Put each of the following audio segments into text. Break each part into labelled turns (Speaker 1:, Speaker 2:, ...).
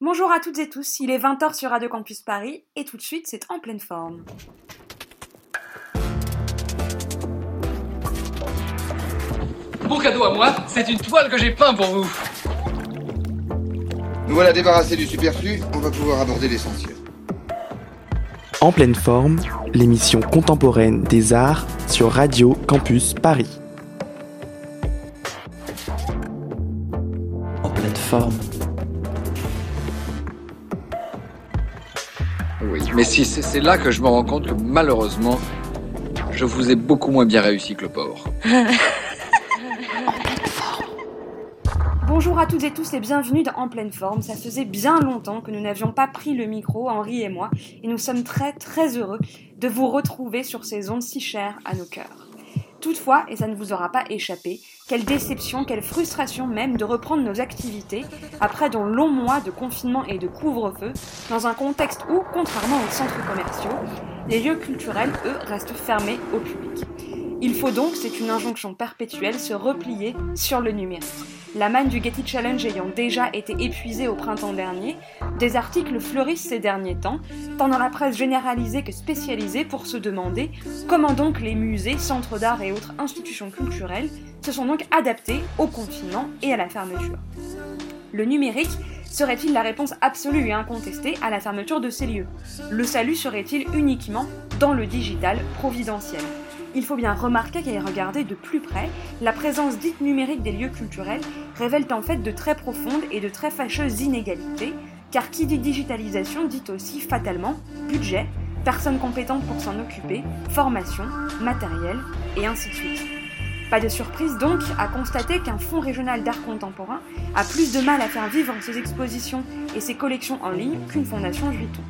Speaker 1: Bonjour à toutes et tous, il est 20h sur Radio Campus Paris et tout de suite c'est en pleine forme.
Speaker 2: Mon cadeau à moi, c'est une toile que j'ai peint pour vous.
Speaker 3: Nous voilà débarrassés du superflu, on va pouvoir aborder l'essentiel.
Speaker 4: En pleine forme, l'émission contemporaine des arts sur Radio Campus Paris.
Speaker 5: En pleine forme.
Speaker 2: Mais si c'est là que je me rends compte que malheureusement, je vous ai beaucoup moins bien réussi que le pauvre.
Speaker 1: Bonjour à toutes et tous et bienvenue dans En pleine forme. Ça faisait bien longtemps que nous n'avions pas pris le micro, Henri et moi, et nous sommes très très heureux de vous retrouver sur ces ondes si chères à nos cœurs. Toutefois, et ça ne vous aura pas échappé, quelle déception, quelle frustration même de reprendre nos activités après de longs mois de confinement et de couvre-feu, dans un contexte où, contrairement aux centres commerciaux, les lieux culturels, eux, restent fermés au public. Il faut donc, c'est une injonction perpétuelle, se replier sur le numérique. La manne du Getty Challenge ayant déjà été épuisée au printemps dernier, des articles fleurissent ces derniers temps, tant dans la presse généralisée que spécialisée pour se demander comment donc les musées, centres d'art et autres institutions culturelles se sont donc adaptés au confinement et à la fermeture. Le numérique serait-il la réponse absolue et incontestée à la fermeture de ces lieux? Le salut serait-il uniquement dans le digital providentiel? Il faut bien remarquer qu'à y regarder de plus près, la présence dite numérique des lieux culturels révèle en fait de très profondes et de très fâcheuses inégalités, car qui dit digitalisation dit aussi fatalement budget, personnes compétentes pour s'en occuper, formation, matériel, et ainsi de suite. Pas de surprise donc à constater qu'un fonds régional d'art contemporain a plus de mal à faire vivre ses expositions et ses collections en ligne qu'une fondation Vuitton.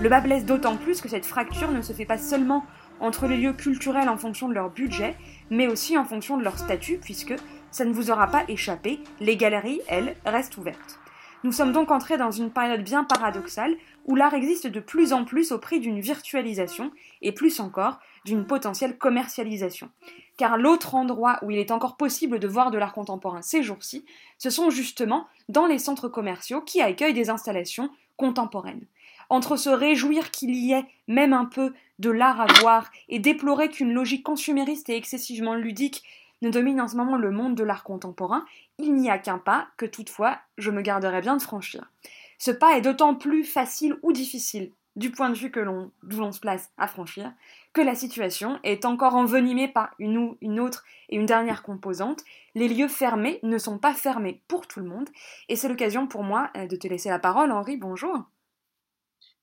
Speaker 1: Le bas blesse d'autant plus que cette fracture ne se fait pas seulement entre les lieux culturels en fonction de leur budget, mais aussi en fonction de leur statut, puisque ça ne vous aura pas échappé, les galeries, elles, restent ouvertes. Nous sommes donc entrés dans une période bien paradoxale où l'art existe de plus en plus au prix d'une virtualisation et plus encore d'une potentielle commercialisation. Car l'autre endroit où il est encore possible de voir de l'art contemporain ces jours-ci, ce sont justement dans les centres commerciaux qui accueillent des installations contemporaines entre se réjouir qu'il y ait même un peu de l'art à voir et déplorer qu'une logique consumériste et excessivement ludique ne domine en ce moment le monde de l'art contemporain, il n'y a qu'un pas que toutefois je me garderai bien de franchir. Ce pas est d'autant plus facile ou difficile du point de vue que d'où l'on se place à franchir, que la situation est encore envenimée par une ou une autre et une dernière composante. Les lieux fermés ne sont pas fermés pour tout le monde, et c'est l'occasion pour moi euh, de te laisser la parole, Henri, bonjour.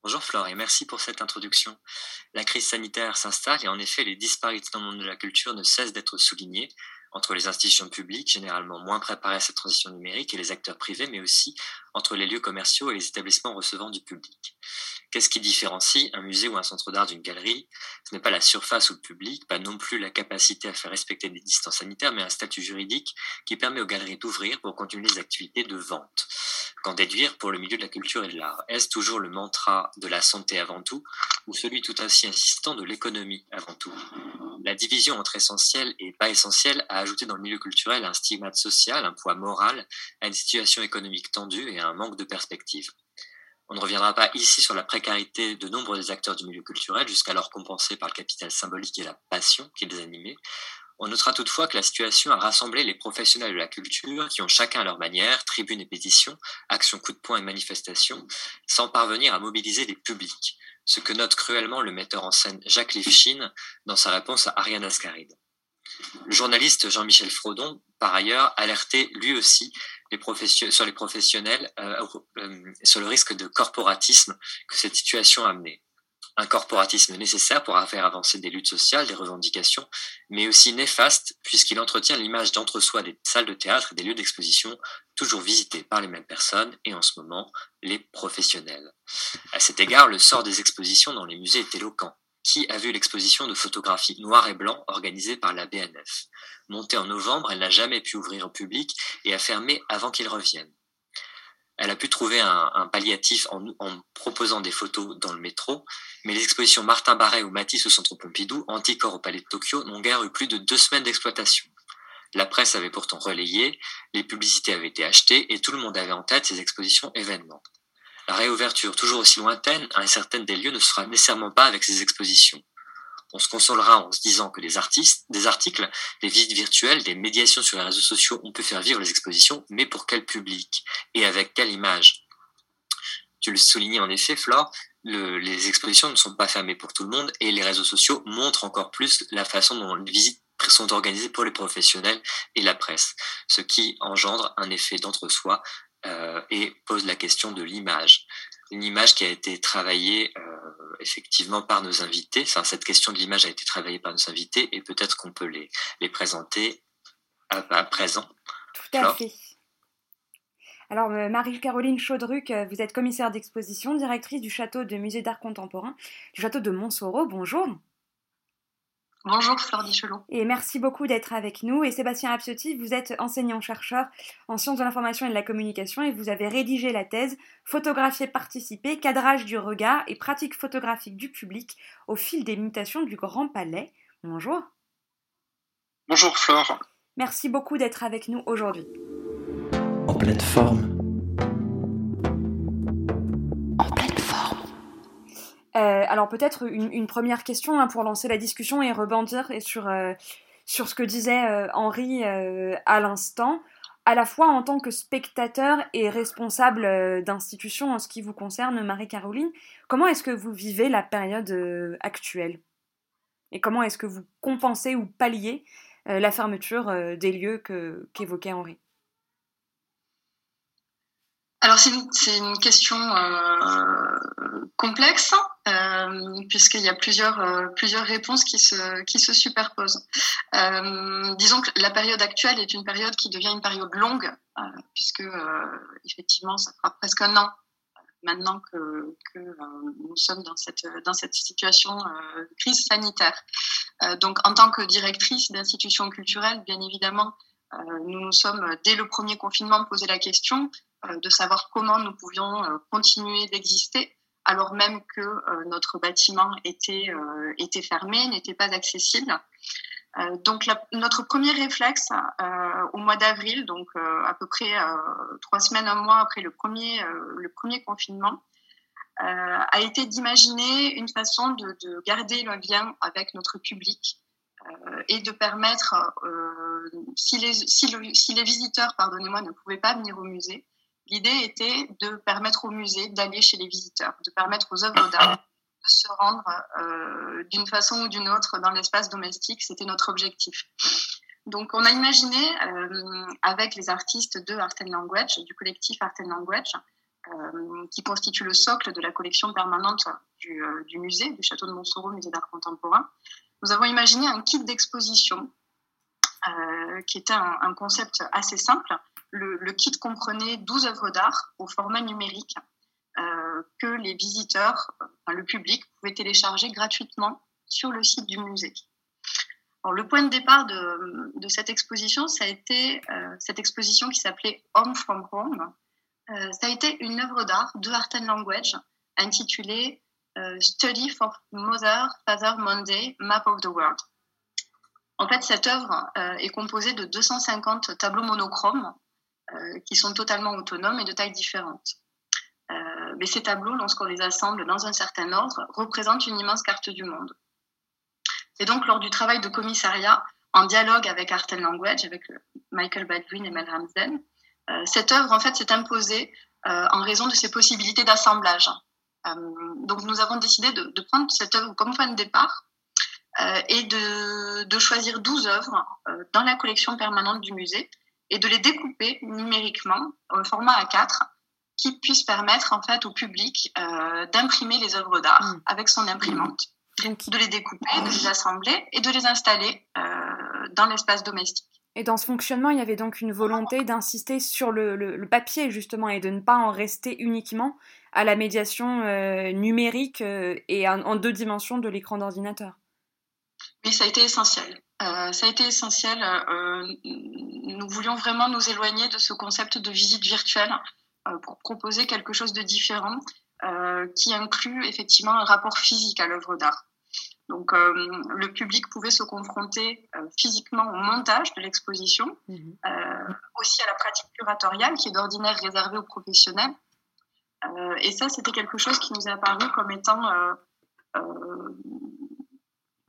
Speaker 6: Bonjour Flore et merci pour cette introduction. La crise sanitaire s'installe et en effet les disparités dans le monde de la culture ne cessent d'être soulignées entre les institutions publiques, généralement moins préparées à cette transition numérique, et les acteurs privés, mais aussi entre les lieux commerciaux et les établissements recevant du public. Qu'est-ce qui différencie un musée ou un centre d'art d'une galerie? Ce n'est pas la surface ou le public, pas non plus la capacité à faire respecter des distances sanitaires, mais un statut juridique qui permet aux galeries d'ouvrir pour continuer les activités de vente. Qu'en déduire pour le milieu de la culture et de l'art? Est-ce toujours le mantra de la santé avant tout, ou celui tout ainsi insistant de l'économie avant tout? La division entre essentiel et pas essentiel a ajouté dans le milieu culturel un stigmate social, un poids moral, à une situation économique tendue et à un manque de perspective. On ne reviendra pas ici sur la précarité de nombre des acteurs du milieu culturel, jusqu'alors compensée par le capital symbolique et la passion qui les animait. On notera toutefois que la situation a rassemblé les professionnels de la culture qui ont chacun à leur manière, tribunes et pétitions, actions coup de poing et manifestations, sans parvenir à mobiliser les publics, ce que note cruellement le metteur en scène Jacques Lifshin dans sa réponse à Ariane Ascaride. Le journaliste Jean-Michel Frodon, par ailleurs, alertait lui aussi sur les professionnels euh, euh, sur le risque de corporatisme que cette situation a amené. Un corporatisme nécessaire pour faire avancer des luttes sociales, des revendications, mais aussi néfaste puisqu'il entretient l'image d'entre-soi des salles de théâtre et des lieux d'exposition toujours visités par les mêmes personnes et en ce moment les professionnels. À cet égard, le sort des expositions dans les musées est éloquent qui a vu l'exposition de photographie noir et blanc organisée par la BNF. Montée en novembre, elle n'a jamais pu ouvrir au public et a fermé avant qu'il revienne. Elle a pu trouver un, palliatif en, proposant des photos dans le métro, mais les expositions Martin Barret ou Matisse au Centre Pompidou, Anticor au Palais de Tokyo, n'ont guère eu plus de deux semaines d'exploitation. La presse avait pourtant relayé, les publicités avaient été achetées et tout le monde avait en tête ces expositions événements. La réouverture, toujours aussi lointaine, incertaine des lieux, ne sera nécessairement pas avec ces expositions. On se consolera en se disant que des artistes, des articles, des visites virtuelles, des médiations sur les réseaux sociaux, on peut faire vivre les expositions, mais pour quel public et avec quelle image? Tu le soulignais en effet, Flore, les expositions ne sont pas fermées pour tout le monde et les réseaux sociaux montrent encore plus la façon dont les visites sont organisées pour les professionnels et la presse, ce qui engendre un effet d'entre-soi euh, et pose la question de l'image. Une image qui a été travaillée euh, effectivement par nos invités. cette question de l'image a été travaillée par nos invités et peut-être qu'on peut les, les présenter à, présent.
Speaker 1: Tout à fait. Alors, euh, Marie-Caroline Chaudruc, euh, vous êtes commissaire d'exposition, directrice du château de musée d'art contemporain du château de Montsoreau. Bonjour.
Speaker 5: Bonjour Flore Dichelot.
Speaker 1: Et merci beaucoup d'être avec nous. Et Sébastien Absotti, vous êtes enseignant-chercheur en sciences de l'information et de la communication et vous avez rédigé la thèse Photographier participer, cadrage du regard et pratique photographique du public au fil des mutations du Grand Palais. Bonjour.
Speaker 7: Bonjour Flore.
Speaker 1: Merci beaucoup d'être avec nous aujourd'hui.
Speaker 4: En pleine forme.
Speaker 1: Euh, alors peut-être une, première question hein, pour lancer la discussion et rebondir sur, euh, sur ce que disait euh, Henri à l'instant, à la fois en tant que spectateur et responsable d'institution en ce qui vous concerne, Marie-Caroline, comment est-ce que vous vivez la période actuelle? Et comment est-ce que vous compensez ou palliez la fermeture des lieux qu'évoquait Henri?
Speaker 5: Alors c'est une, question complexe euh, puisqu'il y a plusieurs euh, réponses qui se superposent. disons que la période actuelle est une période qui devient une période longue puisque effectivement ça fera presque un an maintenant que, nous sommes dans cette dans cette situation de crise sanitaire. donc en tant que directrice d'institution culturelle, bien évidemment, nous nous sommes dès le premier confinement posé la question euh, de savoir comment nous pouvions euh, continuer d'exister alors même que euh, notre bâtiment était, était fermé, n'était pas accessible. donc notre premier réflexe au mois d'avril, donc à peu près trois semaines, un mois après le premier, le premier confinement, a été d'imaginer une façon de, de, garder le lien avec notre public et de permettre, si, les, si, les, visiteurs, pardonnez-moi, ne pouvaient pas venir au musée, L'idée était de permettre au musée d'aller chez les visiteurs, de permettre aux œuvres d'art de se rendre euh, d'une façon ou d'une autre dans l'espace domestique. C'était notre objectif. Donc, on a imaginé, euh, avec les artistes de Art and Language, du collectif Art and Language, euh, qui constitue le socle de la collection permanente du, musée, du château de Montsoreau, musée d'art contemporain, nous avons imaginé un kit d'exposition qui était un, concept assez simple, le, kit comprenait 12 œuvres d'art au format numérique euh, que les visiteurs, enfin, le public, pouvaient télécharger gratuitement sur le site du musée. le point de départ de, cette exposition, ça a été euh, cette exposition qui s'appelait Home from Home. Euh, ça a été une œuvre d'art de Art and Language intitulée Study for Mother, Father, Monday, Map of the World. En fait, cette œuvre est composée de 250 tableaux monochromes euh, qui sont totalement autonomes et de tailles différentes. Euh, mais ces tableaux, lorsqu'on les assemble dans un certain ordre, représentent une immense carte du monde. C'est donc lors du travail de commissariat, en dialogue avec Art and Language, avec Michael Baldwin et Mel Ramsden, euh, cette œuvre en fait s'est imposée en raison de ses possibilités d'assemblage. donc nous avons décidé de, prendre cette œuvre comme point de départ et de, choisir 12 œuvres dans la collection permanente du musée et de les découper numériquement au format A4 qui puisse permettre en fait au public euh, d'imprimer les œuvres d'art mm. avec son imprimante, Donc, de les découper, de les assembler et de les installer euh, dans l'espace domestique.
Speaker 1: Et dans ce fonctionnement, il y avait donc une volonté d'insister sur le, le, papier justement et de ne pas en rester uniquement à la médiation euh, numérique et en, en, deux dimensions de l'écran d'ordinateur.
Speaker 5: Oui, ça a été essentiel. Euh, ça a été essentiel. Euh, nous voulions vraiment nous éloigner de ce concept de visite virtuelle euh, pour proposer quelque chose de différent qui inclut effectivement un rapport physique à l'œuvre d'art. Donc, le public pouvait se confronter physiquement au montage de l'exposition, mhm. aussi à la pratique curatoriale qui est d'ordinaire réservée aux professionnels, et ça, c'était quelque chose qui nous est apparu comme étant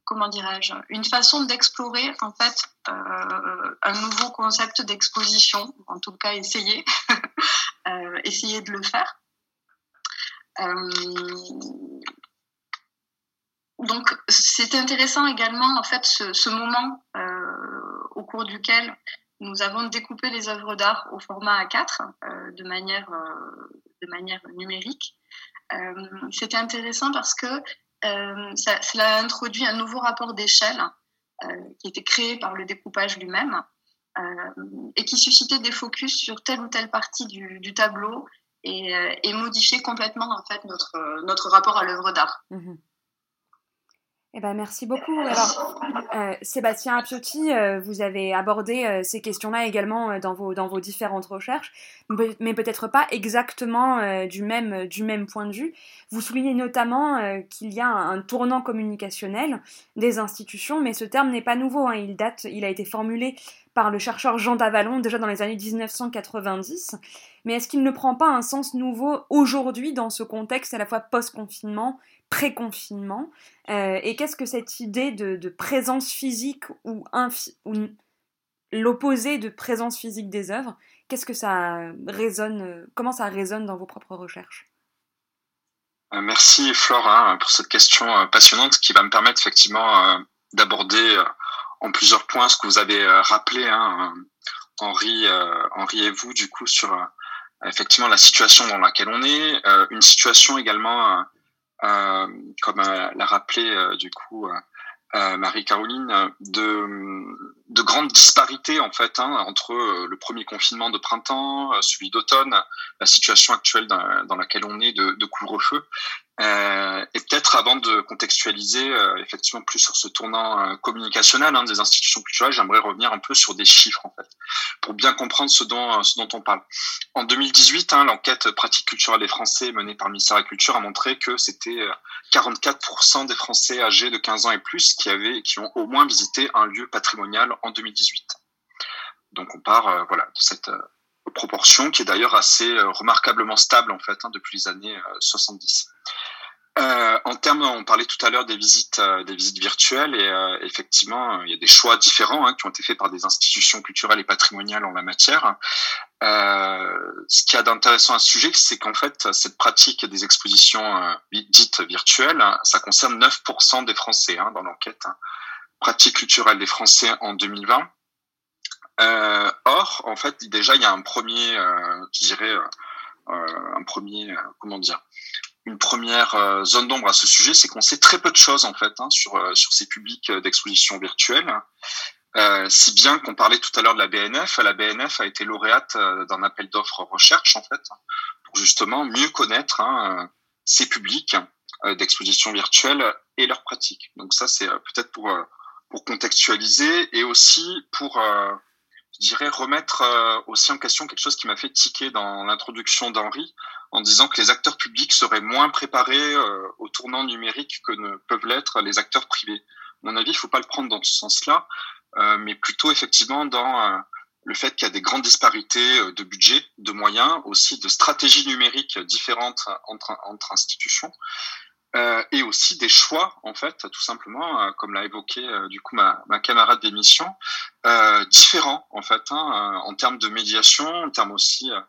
Speaker 5: comment dirais-je, une façon d'explorer en fait euh, un nouveau concept d'exposition, en tout cas essayer, euh, essayer de le faire. Euh, donc c'est intéressant également en fait ce, moment au cours duquel nous avons découpé les œuvres d'art au format A4 de manière de manière numérique. C'était intéressant parce que ça, cela a introduit un nouveau rapport d'échelle euh, qui était créé par le découpage lui-même euh, et qui suscitait des focus sur telle ou telle partie du, tableau et, modifiait complètement en fait notre, notre rapport à l'œuvre d'art.
Speaker 1: Mmh eh ben, merci beaucoup. Euh, Sébastien Appiotti, euh, vous avez abordé euh, ces questions-là également dans, vos, dans vos différentes recherches, mais peut-être pas exactement du, même, du même point de vue. Vous soulignez notamment qu'il y a un, tournant communicationnel des institutions, mais ce terme n'est pas nouveau. Hein. Il date, il a été formulé par le chercheur Jean Davalon déjà dans les années 1990. Mais est-ce qu'il ne prend pas un sens nouveau aujourd'hui dans ce contexte à la fois post-confinement pré-confinement. Euh, et qu'est-ce que cette idée de, présence physique ou, l'opposé de présence physique des œuvres, qu'est-ce que ça résonne, comment ça résonne dans vos propres recherches?
Speaker 7: Euh, Merci Flora pour cette question euh, passionnante qui va me permettre effectivement d'aborder en plusieurs points ce que vous avez rappelé, hein, Henri, Henri et vous, du coup, sur effectivement la situation dans laquelle on est, une situation également euh, comme euh, l'a rappelé euh, du coup Marie-Caroline, de, de grandes disparités en fait hein, entre le premier confinement de printemps, celui d'automne, la situation actuelle dans, dans, laquelle on est de, de couvre-feu, euh, et peut-être avant de contextualiser euh, effectivement plus sur ce tournant euh, communicationnel hein, des institutions culturelles, j'aimerais revenir un peu sur des chiffres en fait, pour bien comprendre ce dont, ce dont on parle. En 2018, hein, l'enquête pratique culturelle des Français menée par le ministère de la Culture a montré que c'était 44% des Français âgés de 15 ans et plus qui avaient, qui ont au moins visité un lieu patrimonial en 2018. Donc on part voilà de cette proportion qui est d'ailleurs assez remarquablement stable en fait hein, depuis les années 70. Euh, en termes, on parlait tout à l'heure des visites, euh, des visites virtuelles, et euh, effectivement, il y a des choix différents hein, qui ont été faits par des institutions culturelles et patrimoniales en la matière. ce qui a d'intéressant à ce sujet, c'est qu'en fait, cette pratique des expositions dites virtuelles, ça concerne 9% des Français hein, dans l'enquête. Hein. Pratique culturelle des Français en 2020. or, en fait, déjà, il y a un premier, je dirais, un premier, comment dire, une première euh, zone d'ombre à ce sujet, c'est qu'on sait très peu de choses en fait hein, sur euh, sur ces publics euh, d'exposition virtuelle. si bien qu'on parlait tout à l'heure de la BNF, la BNF a été lauréate d'un appel d'offres recherche en fait pour justement mieux connaître hein, ces publics d'exposition virtuelle et leurs pratiques. Donc ça c'est peut-être pour pour contextualiser et aussi pour je dirais remettre aussi en question quelque chose qui m'a fait tiquer dans l'introduction d'Henri, en disant que les acteurs publics seraient moins préparés euh, au tournant numérique que ne peuvent l'être les acteurs privés. Mon avis, il ne faut pas le prendre dans ce sens-là, euh, mais plutôt effectivement dans euh, le fait qu'il y a des grandes disparités de budget, de moyens, aussi de stratégies numériques différentes entre, entre institutions. Euh, et aussi des choix en fait tout simplement comme l'a évoqué du coup ma, ma camarade d'émission différents en fait hein, en termes de médiation en termes aussi euh,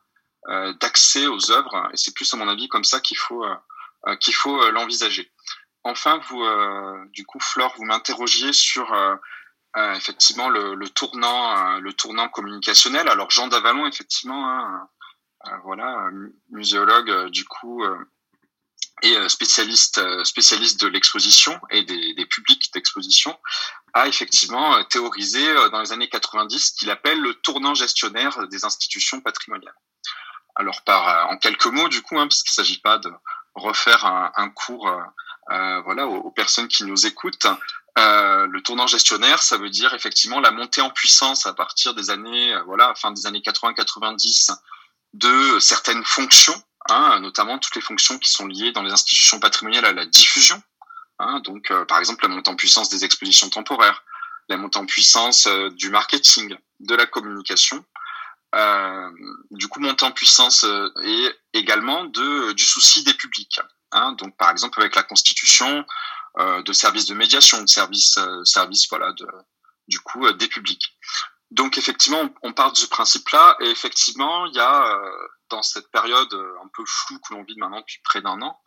Speaker 7: d'accès aux œuvres. Et c'est plus, à mon avis, comme ça qu'il faut, euh, euh, qu'il faut l'envisager. Enfin, vous, du coup, Flore, vous m'interrogiez sur effectivement le, le, tournant, le tournant communicationnel. Alors, Jean Davalon, effectivement, hein, voilà, muséologue, du coup, et spécialiste spécialiste de l'exposition et des, des publics d'exposition a effectivement théorisé dans les années 90 ce qu'il appelle le tournant gestionnaire des institutions patrimoniales. Alors par euh, en quelques mots du coup, hein, parce qu'il ne s'agit pas de refaire un, cours euh, euh, voilà aux, personnes qui nous écoutent. le tournant gestionnaire, ça veut dire effectivement la montée en puissance à partir des années voilà fin des années 80-90 de certaines fonctions, hein, notamment toutes les fonctions qui sont liées dans les institutions patrimoniales à la diffusion. Hein, donc par exemple la montée en puissance des expositions temporaires, la montée en puissance du marketing, de la communication du coup monter en puissance et également de du souci des publics. Hein, donc par exemple avec la constitution de services de médiation, de services services voilà du coup des publics. Donc effectivement, on part de ce principe-là, et effectivement, il y a euh, dans cette période euh, un peu floue que l'on vit maintenant depuis près d'un an,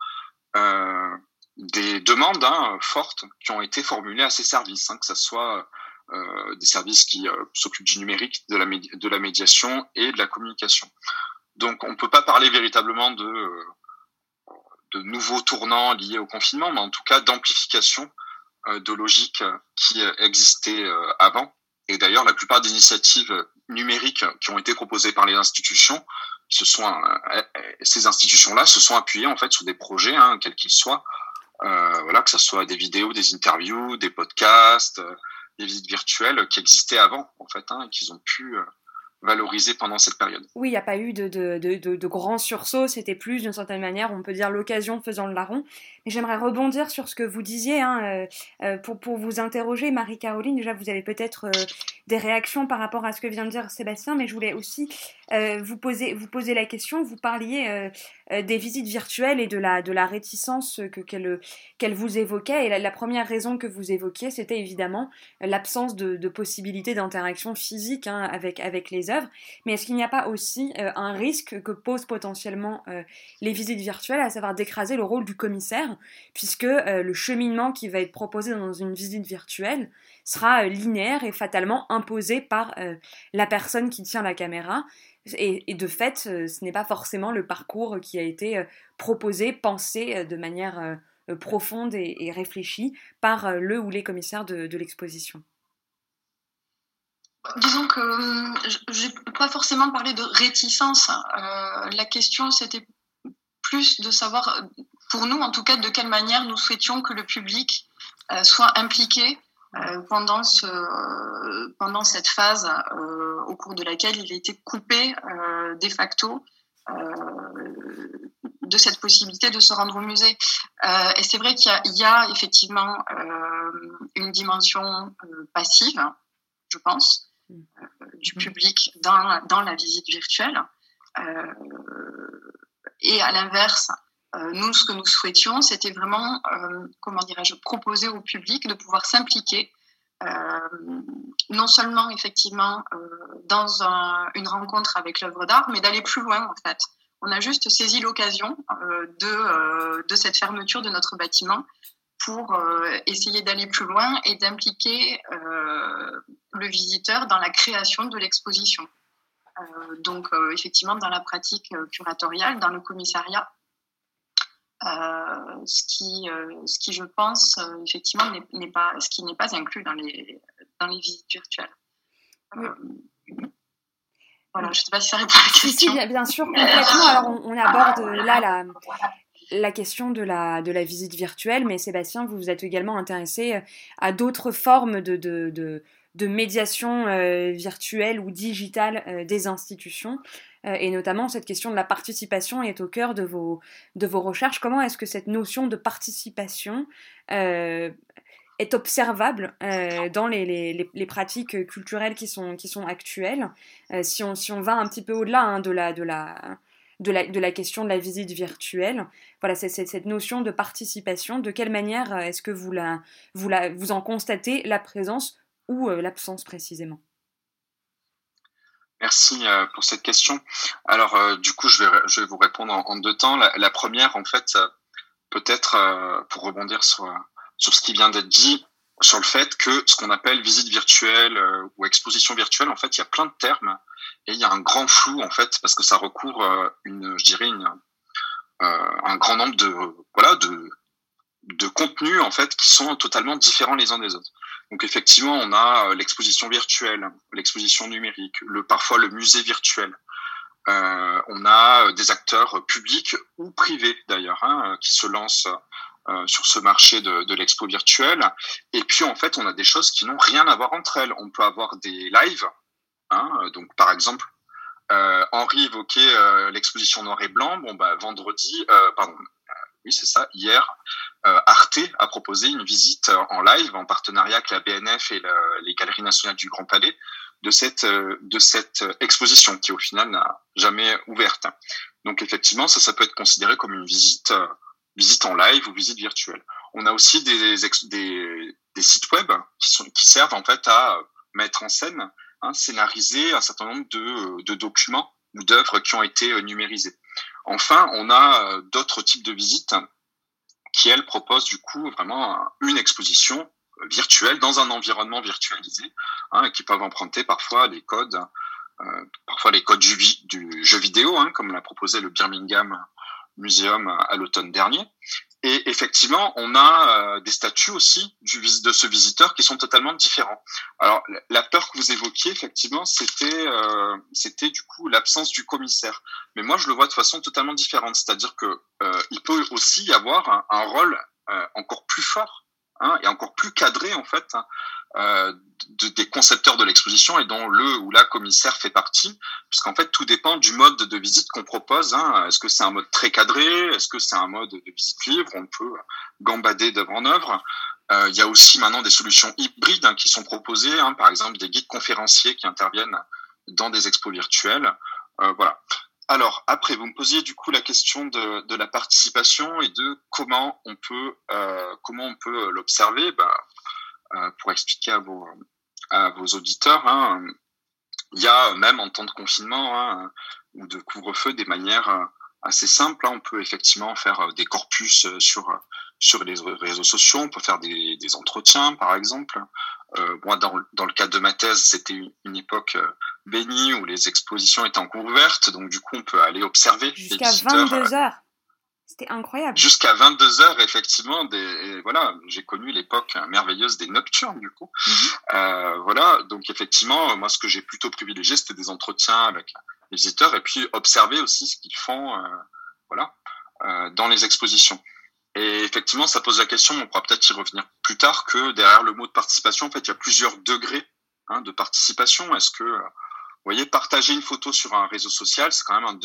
Speaker 7: euh, des demandes hein, fortes qui ont été formulées à ces services, hein, que ce soit euh, des services qui euh, s'occupent du numérique, de la, médiation et de la communication. Donc on ne peut pas parler véritablement de, de nouveaux tournants liés au confinement, mais en tout cas d'amplification de logiques qui existaient avant et d'ailleurs, la plupart des initiatives numériques qui ont été proposées par les institutions, euh, ces institutions-là se sont appuyées en fait sur des projets, hein, quels qu'ils soient, euh, voilà, que ce soit des vidéos, des interviews, des podcasts, euh, des visites virtuelles qui existaient avant en fait, hein, et qu'ils ont pu euh, valorisé pendant cette période.
Speaker 1: Oui, il n'y a pas eu de, grands sursauts, c'était plus d'une certaine manière, on peut dire l'occasion faisant le larron. Mais j'aimerais rebondir sur ce que vous disiez, hein, euh, euh, pour, vous interroger, Marie-Caroline, déjà vous avez peut-être des réactions par rapport à ce que vient de dire Sébastien, mais je voulais aussi vous poser la question, vous parliez des visites virtuelles et de la, de la réticence que, qu'elle, vous évoquait, et la, première raison que vous évoquiez, c'était évidemment l'absence de, de possibilité d'interaction physique hein, avec, avec les mais est-ce qu'il n'y a pas aussi euh, un risque que posent potentiellement euh, les visites virtuelles, à savoir d'écraser le rôle du commissaire, puisque euh, le cheminement qui va être proposé dans une visite virtuelle sera linéaire et fatalement imposé par la personne qui tient la caméra. Et, de fait, ce n'est pas forcément le parcours qui a été proposé, pensé de manière profonde et, réfléchie par le ou les commissaires de l'exposition.
Speaker 5: Disons que je n'ai pas forcément parlé de réticence. Euh, la question, c'était plus de savoir, pour nous en tout cas, de quelle manière nous souhaitions que le public euh, soit impliqué euh, pendant, ce, pendant cette phase au cours de laquelle il a été coupé de facto de cette possibilité de se rendre au musée. et c'est vrai qu'il y, a effectivement une dimension passive, je pense, euh, du public dans, dans la visite virtuelle. Euh, et à l'inverse, euh, nous, ce que nous souhaitions, c'était vraiment, comment dirais-je, proposer au public de pouvoir s'impliquer non seulement effectivement dans une rencontre avec l'œuvre d'art, mais d'aller plus loin en fait. On a juste saisi l'occasion de, cette fermeture de notre bâtiment pour euh, essayer d'aller plus loin et d'impliquer euh, le visiteur dans la création de l'exposition. Euh, donc effectivement dans la pratique curatoriale, dans le commissariat, ce qui, ce qui je pense effectivement n'est pas, ce qui n'est pas inclus dans les dans les visites virtuelles. Voilà, je ne sais pas si ça répond à la question.
Speaker 1: Si, bien sûr, complètement. Alors, on, on aborde là la, la question de la, de la visite virtuelle, mais Sébastien, vous vous êtes également intéressé euh, à d'autres formes de, de, de, médiation euh, virtuelle ou digitale euh, des institutions. Et notamment, cette question de la participation est au cœur de vos, de vos recherches. Comment est-ce que cette notion de participation est observable dans les, les, les, pratiques culturelles qui sont, qui sont actuelles? Si, on, si on va un petit peu au-delà hein, de la... De la de la, question de la visite virtuelle. Voilà, c'est cette notion de participation. De quelle manière euh, est-ce que vous, la, vous, la, vous en constatez la présence ou euh, l'absence précisément?
Speaker 7: Merci euh, pour cette question. Alors, du coup, je vais, vous répondre en, deux temps. La, première, en fait, peut-être pour rebondir sur, ce qui vient d'être dit, sur le fait que ce qu'on appelle visite virtuelle ou exposition virtuelle, en fait, il y a plein de termes et il y a un grand flou en fait parce que ça recouvre euh, une, je dirais euh, un grand nombre de voilà de contenus en fait qui sont totalement différents les uns des autres. Donc effectivement, on a euh, l'exposition virtuelle, l'exposition numérique, parfois le musée virtuel. Euh, on a des acteurs publics ou privés d'ailleurs hein, qui se lancent euh, sur ce marché de, l'expo virtuelle. Et puis en fait, on a des choses qui n'ont rien à voir entre elles. On peut avoir des lives Hein, euh, donc, par exemple, euh, Henri évoquait euh, l'exposition noir et blanc. Bon, bah, vendredi, pardon, oui, c'est ça. Hier, Arte a proposé une visite en live en partenariat avec la BNF et les Galeries nationales du Grand Palais de cette de cette exposition qui au final n'a jamais ouverte. Donc effectivement, ça peut être considéré comme une visite en live ou visite virtuelle. On a aussi des sites web qui servent en fait à mettre en scène, hein, scénariser un certain nombre de, de documents ou d'œuvres qui ont été numérisées. Enfin, on a d'autres types de visites qui, elles, proposent du coup vraiment une exposition virtuelle dans un environnement virtualisé, hein, qui peuvent emprunter parfois les codes, euh, parfois les codes du, du jeu vidéo, hein, comme l'a proposé le Birmingham Museum à l'automne dernier. Et effectivement, on a euh, des statuts aussi du, de ce visiteur qui sont totalement différents. Alors, la peur que vous évoquiez, effectivement, c'était euh, c'était du coup l'absence du commissaire. Mais moi, je le vois de façon totalement différente. C'est-à-dire que euh, il peut aussi y avoir un, un rôle euh, encore plus fort hein, et encore plus cadré en fait hein, euh, de, des concepteurs de l'exposition et dont le ou la commissaire fait partie, puisqu'en fait tout dépend du mode de visite qu'on propose. Hein. Est-ce que c'est un mode très cadré? Est-ce que c'est un mode de visite libre? On peut gambader d'œuvre en œuvre. Euh, il y a aussi maintenant des solutions hybrides hein, qui sont proposées, hein, par exemple des guides conférenciers qui interviennent dans des expos virtuelles. Euh, voilà. Alors après, vous me posiez du coup la question de, la participation et de comment on peut euh, comment on peut l'observer. Euh, pour expliquer à vos, à vos auditeurs. Hein, il y a même en temps de confinement hein, ou de couvre-feu des manières euh, assez simples. Hein. On peut effectivement faire euh, des corpus sur sur les réseaux sociaux. On peut faire des, des entretiens, par exemple. Euh, moi, dans, dans, le cadre de ma thèse, c'était une, époque bénie où les expositions étaient encore ouvertes, donc du coup, on peut aller observer.
Speaker 1: Jusqu'à 22 heures. C'était incroyable.
Speaker 7: Jusqu'à 22 heures, effectivement. Des, voilà, j'ai connu l'époque merveilleuse des nocturnes, du coup. Mhm. euh, voilà, donc effectivement, moi, ce que j'ai plutôt privilégié, c'était des entretiens avec les visiteurs et puis observer aussi ce qu'ils font, euh, voilà, euh, dans les expositions. Et effectivement, ça pose la question, on pourra peut-être y revenir plus tard, que derrière le mot de participation, en fait, il y a plusieurs degrés hein, de participation. Est-ce que vous voyez, partager une photo sur un réseau social, c'est quand même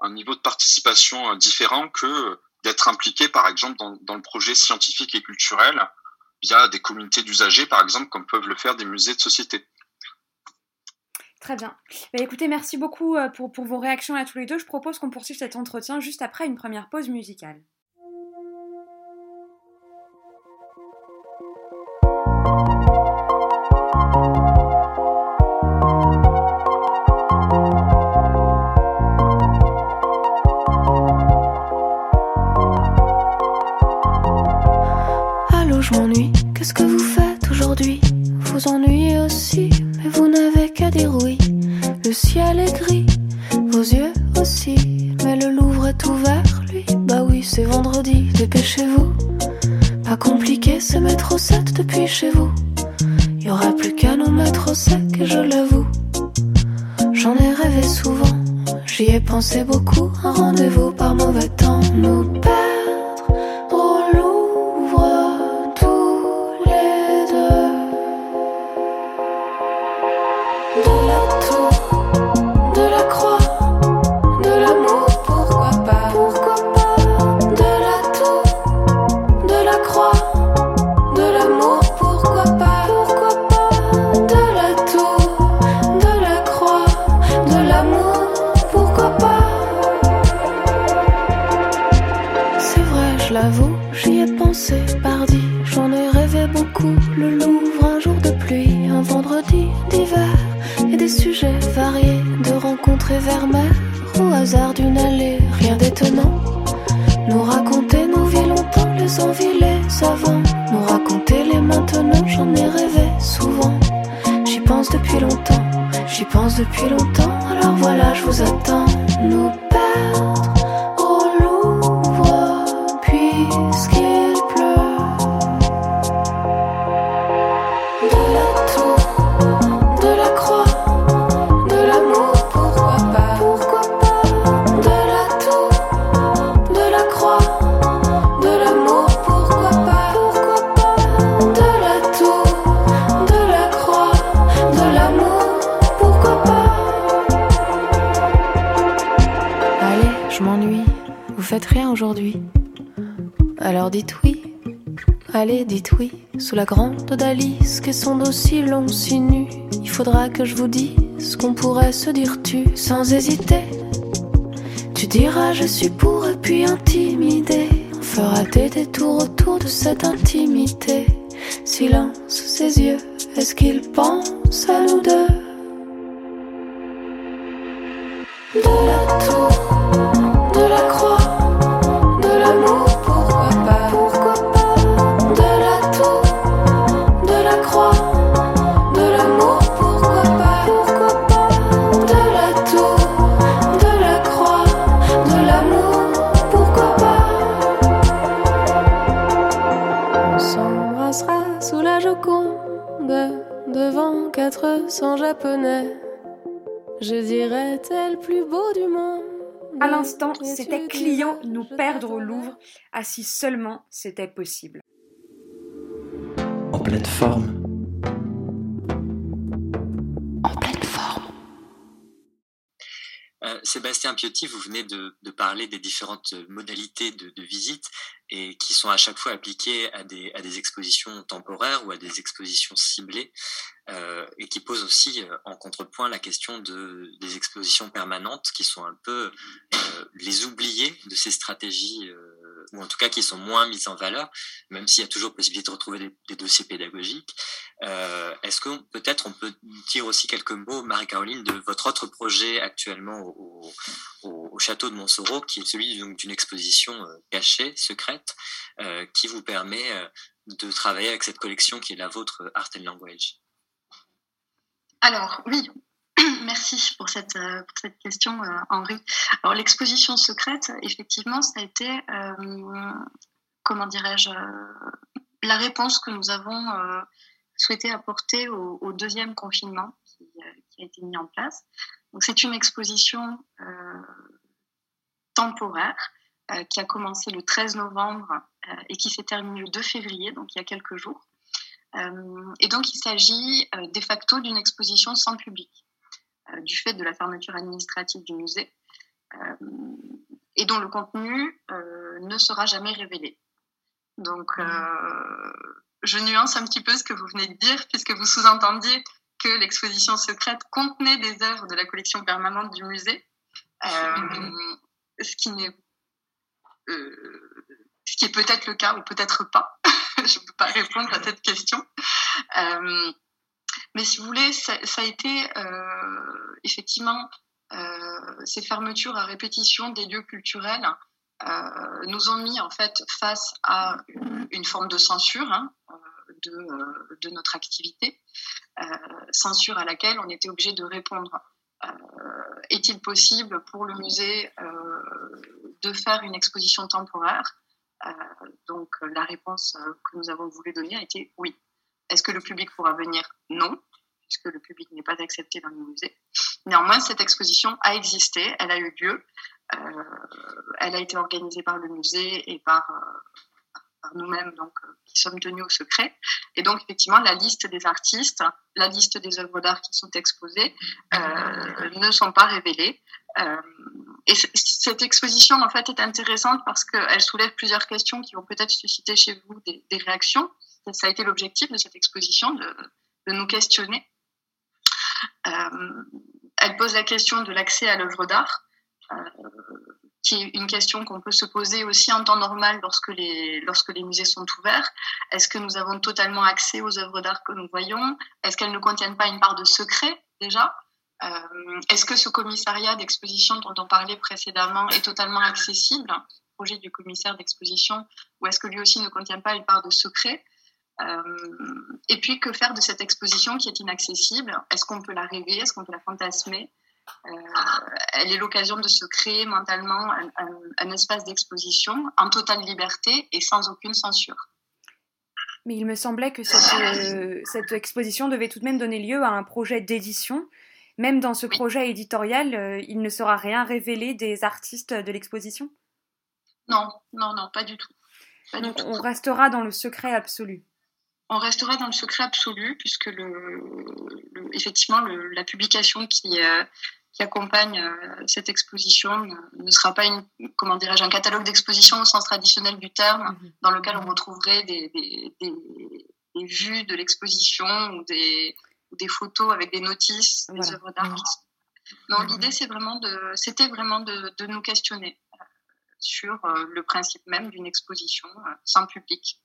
Speaker 7: un, niveau de participation euh, différent que d'être impliqué, par exemple, dans, le projet scientifique et culturel via des communautés d'usagers, par exemple, comme peuvent le faire des musées de société.
Speaker 1: Très bien. Bah, écoutez, merci beaucoup euh, pour vos réactions à tous les deux. Je propose qu'on poursuive cet entretien juste après une première pause musicale.
Speaker 8: Qu'est-ce que vous faites aujourd'hui? Vous ennuyez aussi, mais vous n'avez qu'à dire oui. Le ciel est gris, vos yeux aussi, mais le Louvre est ouvert, lui. Bah oui, c'est vendredi, dépêchez-vous. Pas compliqué, c'est mettre au 7 depuis chez vous. Y aura plus qu'à nous mettre au sec, et je l'avoue. J'en ai rêvé souvent, j'y ai pensé beaucoup. Un rendez-vous par mauvais temps nous perd. Que je vous dise ce qu'on pourrait se dire tu sans hésiter. Tu diras je suis pour et puis intimidé. On fera des détours autour de cette intimité. Japonais. Je dirais tel plus beau du monde.
Speaker 1: À l'instant, c'était Clio nous perdre au Louvre, assis seulement, c'était possible.
Speaker 4: En pleine forme.
Speaker 8: En pleine forme.
Speaker 6: Euh, Sébastien Piotti, vous venez de, parler des différentes modalités de, visite et qui sont à chaque fois appliquées à des, expositions temporaires ou à des expositions ciblées. Euh, et qui pose aussi euh, en contrepoint la question de, des expositions permanentes qui sont un peu les oubliés de ces stratégies, ou en tout cas qui sont moins mises en valeur, même s'il y a toujours possibilité de retrouver des, dossiers pédagogiques. Est-ce que peut-être on peut dire aussi quelques mots, Marie-Caroline, de votre autre projet actuellement au, au, château de Montsoreau, qui est celui d'une exposition cachée, secrète, qui vous permet de travailler avec cette collection qui est la vôtre, Art and Language?
Speaker 5: Alors, oui, Merci pour cette, euh, question, euh, Henri. Alors, l'exposition secrète, effectivement, ça a été, euh, comment dirais-je, la réponse que nous avons souhaité apporter au, deuxième confinement qui, a été mis en place. Donc, c'est une exposition temporaire qui a commencé le 13 novembre et qui s'est terminée le 2 février, donc il y a quelques jours. Et donc, il s'agit de facto d'une exposition sans public, du fait de la fermeture administrative du musée, et dont le contenu ne sera jamais révélé. Donc, je nuance un petit peu ce que vous venez de dire, puisque vous sous-entendiez que l'exposition secrète contenait des œuvres de la collection permanente du musée, ce qui n'est ce qui est peut-être le cas ou peut-être pas. je ne peux pas répondre à cette question. Euh, mais si vous voulez, ça, a été euh, effectivement euh, ces fermetures à répétition des lieux culturels nous ont mis en fait face à une, forme de censure hein, de, de, notre activité, censure à laquelle on était obligé de répondre. Est-il possible pour le musée de faire une exposition temporaire? Euh, donc euh, la réponse euh, que nous avons voulu donner a été oui. Est-ce que le public pourra venir? Non, puisque le public n'est pas accepté dans le musée. Néanmoins, cette exposition a existé, elle a eu lieu, elle a été organisée par le musée et par, nous-mêmes, donc qui sommes tenus au secret. Et donc, effectivement, la liste des artistes, la liste des œuvres d'art qui sont exposées ne sont pas révélées. Et cette exposition, en fait, est intéressante parce qu'elle soulève plusieurs questions qui vont peut-être susciter chez vous des, réactions. Ça a été l'objectif de cette exposition, de, nous questionner. Euh, elle pose la question de l'accès à l'œuvre d'art, euh, qui est une question qu'on peut se poser aussi en temps normal lorsque les, musées sont ouverts. Est-ce que nous avons totalement accès aux œuvres d'art que nous voyons? Est-ce qu'elles ne contiennent pas une part de secret déjà? Euh, est-ce que ce commissariat d'exposition dont on parlait précédemment est totalement accessible, le projet du commissaire d'exposition, ou est-ce que lui aussi ne contient pas une part de secret? Et puis, que faire de cette exposition qui est inaccessible? Est-ce qu'on peut la rêver? Est-ce qu'on peut la fantasmer? Euh, Elle est l'occasion de se créer mentalement un, espace d'exposition en totale liberté et sans aucune censure.
Speaker 1: Mais il me semblait que cette, cette, exposition devait tout de même donner lieu à un projet d'édition. Même dans ce projet éditorial, euh, il ne sera rien révélé des artistes de l'exposition?
Speaker 5: Non, non, non, pas du tout.
Speaker 1: on restera dans le secret absolu.
Speaker 5: On restera dans le secret absolu, puisque le, effectivement, la publication qui, euh, qui accompagne euh, cette exposition ne, sera pas une, comment dirais-je, un catalogue d'exposition au sens traditionnel du terme, mhm. dans lequel on retrouverait des, des, des vues de l'exposition ou des, photos avec des notices, des œuvres d'art. Non, mhm. l'idée, c'est vraiment de, c'était vraiment de, de, nous questionner sur le principe même d'une exposition sans public.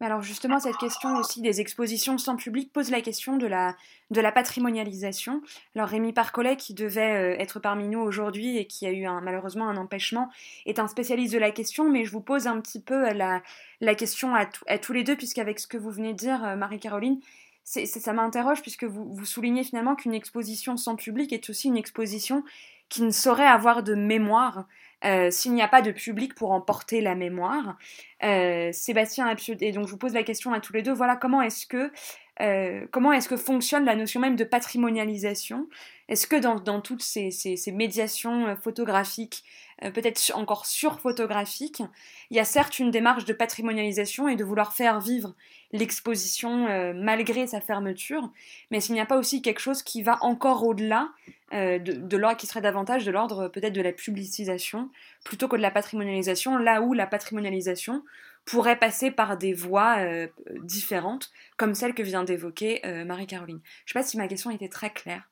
Speaker 1: Alors justement, cette question aussi des expositions sans public pose la question de la, de la patrimonialisation. Alors Rémi Parcollet, qui devait euh, être parmi nous aujourd'hui et qui a eu malheureusement un empêchement, est un spécialiste de la question, mais je vous pose un petit peu la, la question à, à tous les deux, puisqu'avec ce que vous venez de dire, euh, Marie-Caroline, ça m'interroge, puisque vous soulignez finalement qu'une exposition sans public est aussi une exposition qui ne saurait avoir de mémoire. Euh, s'il n'y a pas de public pour en porter la mémoire. Euh, Sébastien et donc je vous pose la question à tous les deux, voilà comment est-ce que euh, comment est-ce que fonctionne la notion même de patrimonialisation? Est-ce que dans, dans toutes ces, ces, médiations photographiques, peut-être encore surphotographiques, il y a certes une démarche de patrimonialisation et de vouloir faire vivre l'exposition euh, malgré sa fermeture, mais s'il n'y a pas aussi quelque chose qui va encore au-delà euh, de, l'ordre qui serait davantage de l'ordre peut-être de la publicisation plutôt que de la patrimonialisation, là où la patrimonialisation pourrait passer par des voies euh, différentes, comme celle que vient d'évoquer Marie-Caroline. Je ne sais pas si ma question était très claire.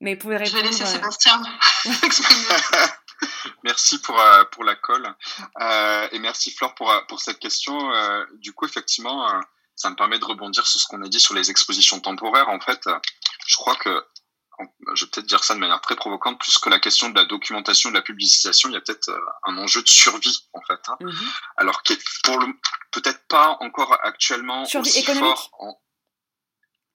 Speaker 1: mais vous pouvez répondre.
Speaker 5: Je vais laisser Sébastien
Speaker 7: merci pour, euh, pour la colle. Euh, et merci Flore pour, euh, pour cette question. Euh, du coup, effectivement, euh, ça me permet de rebondir sur ce qu'on a dit sur les expositions temporaires. En fait, je crois que, je vais peut-être dire ça de manière très provocante, plus que la question de la documentation, de la publicisation, il y a peut-être un enjeu de survie, en fait. Hein. Mhm. Alors, qui est pour le, peut-être pas encore actuellement survie aussi économique. fort en,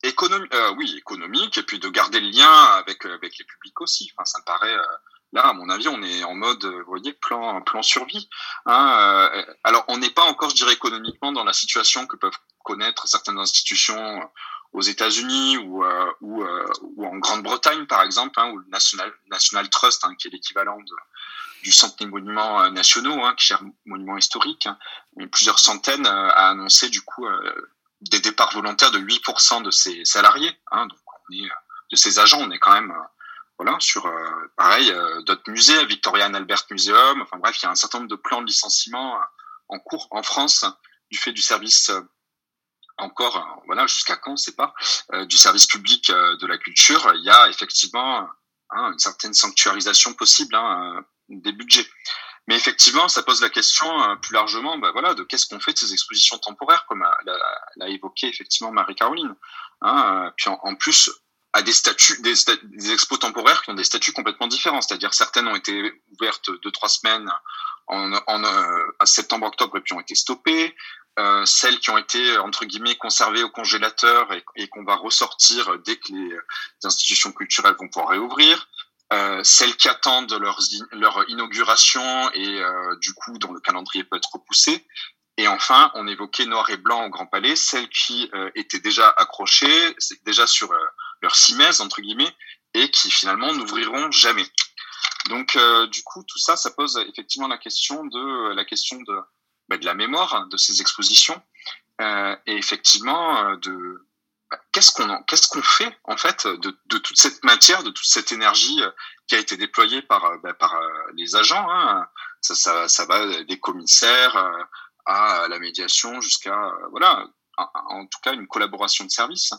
Speaker 7: économie, euh, oui, économique, et puis de garder le lien avec, avec les publics aussi. Enfin, ça me paraît, euh, Là, à mon avis, on est en mode, vous voyez, plan, plan survie. Hein, euh, alors, on n'est pas encore, je dirais, économiquement dans la situation que peuvent connaître certaines institutions aux États-Unis ou, euh, euh, ou, en Grande-Bretagne, par exemple, hein, ou le National, Trust, hein, qui est l'équivalent du Centre des monuments nationaux, hein, qui gère monuments historiques, hein, plusieurs centaines, a annoncé du coup des départs volontaires de 8% de ses salariés. Donc, on est, de ses agents, on est quand même voilà, sur euh, pareil euh, d'autres musées, Victoria and Albert Museum. Enfin bref, il y a un certain nombre de plans de licenciement euh, en cours en France du fait du service encore, voilà, jusqu'à quand, on sait pas, du service public de la culture. Il y a effectivement hein, une certaine sanctuarisation possible hein, des budgets. Mais effectivement, ça pose la question plus largement, bah, voilà, de qu'est-ce qu'on fait de ces expositions temporaires, comme l'a évoqué effectivement Marie-Caroline. Hein, puis en, plus, à des statuts, des, expos temporaires qui ont des statuts complètement différents. C'est-à-dire certaines ont été ouvertes deux trois semaines en, euh, septembre-octobre et puis ont été stoppées. Euh, celles qui ont été entre guillemets conservées au congélateur et, qu'on va ressortir dès que les, institutions culturelles vont pouvoir réouvrir. Euh, celles qui attendent leur, leur inauguration et euh, du coup dont le calendrier peut être repoussé. Et enfin, on évoquait Noir et Blanc au Grand Palais, celles qui euh, étaient déjà accrochées, déjà sur leur simèse entre guillemets et qui finalement n'ouvriront jamais. Donc euh, du coup tout ça ça pose effectivement la question de la question de bah, de la mémoire de ces expositions. Euh, et effectivement euh, de bah, qu'est-ce qu'on qu'est-ce qu'on fait en fait de, de, toute cette matière de toute cette énergie qui a été déployée par bah, par les agents hein. ça, ça va des commissaires à la médiation jusqu'à voilà en tout cas une collaboration de service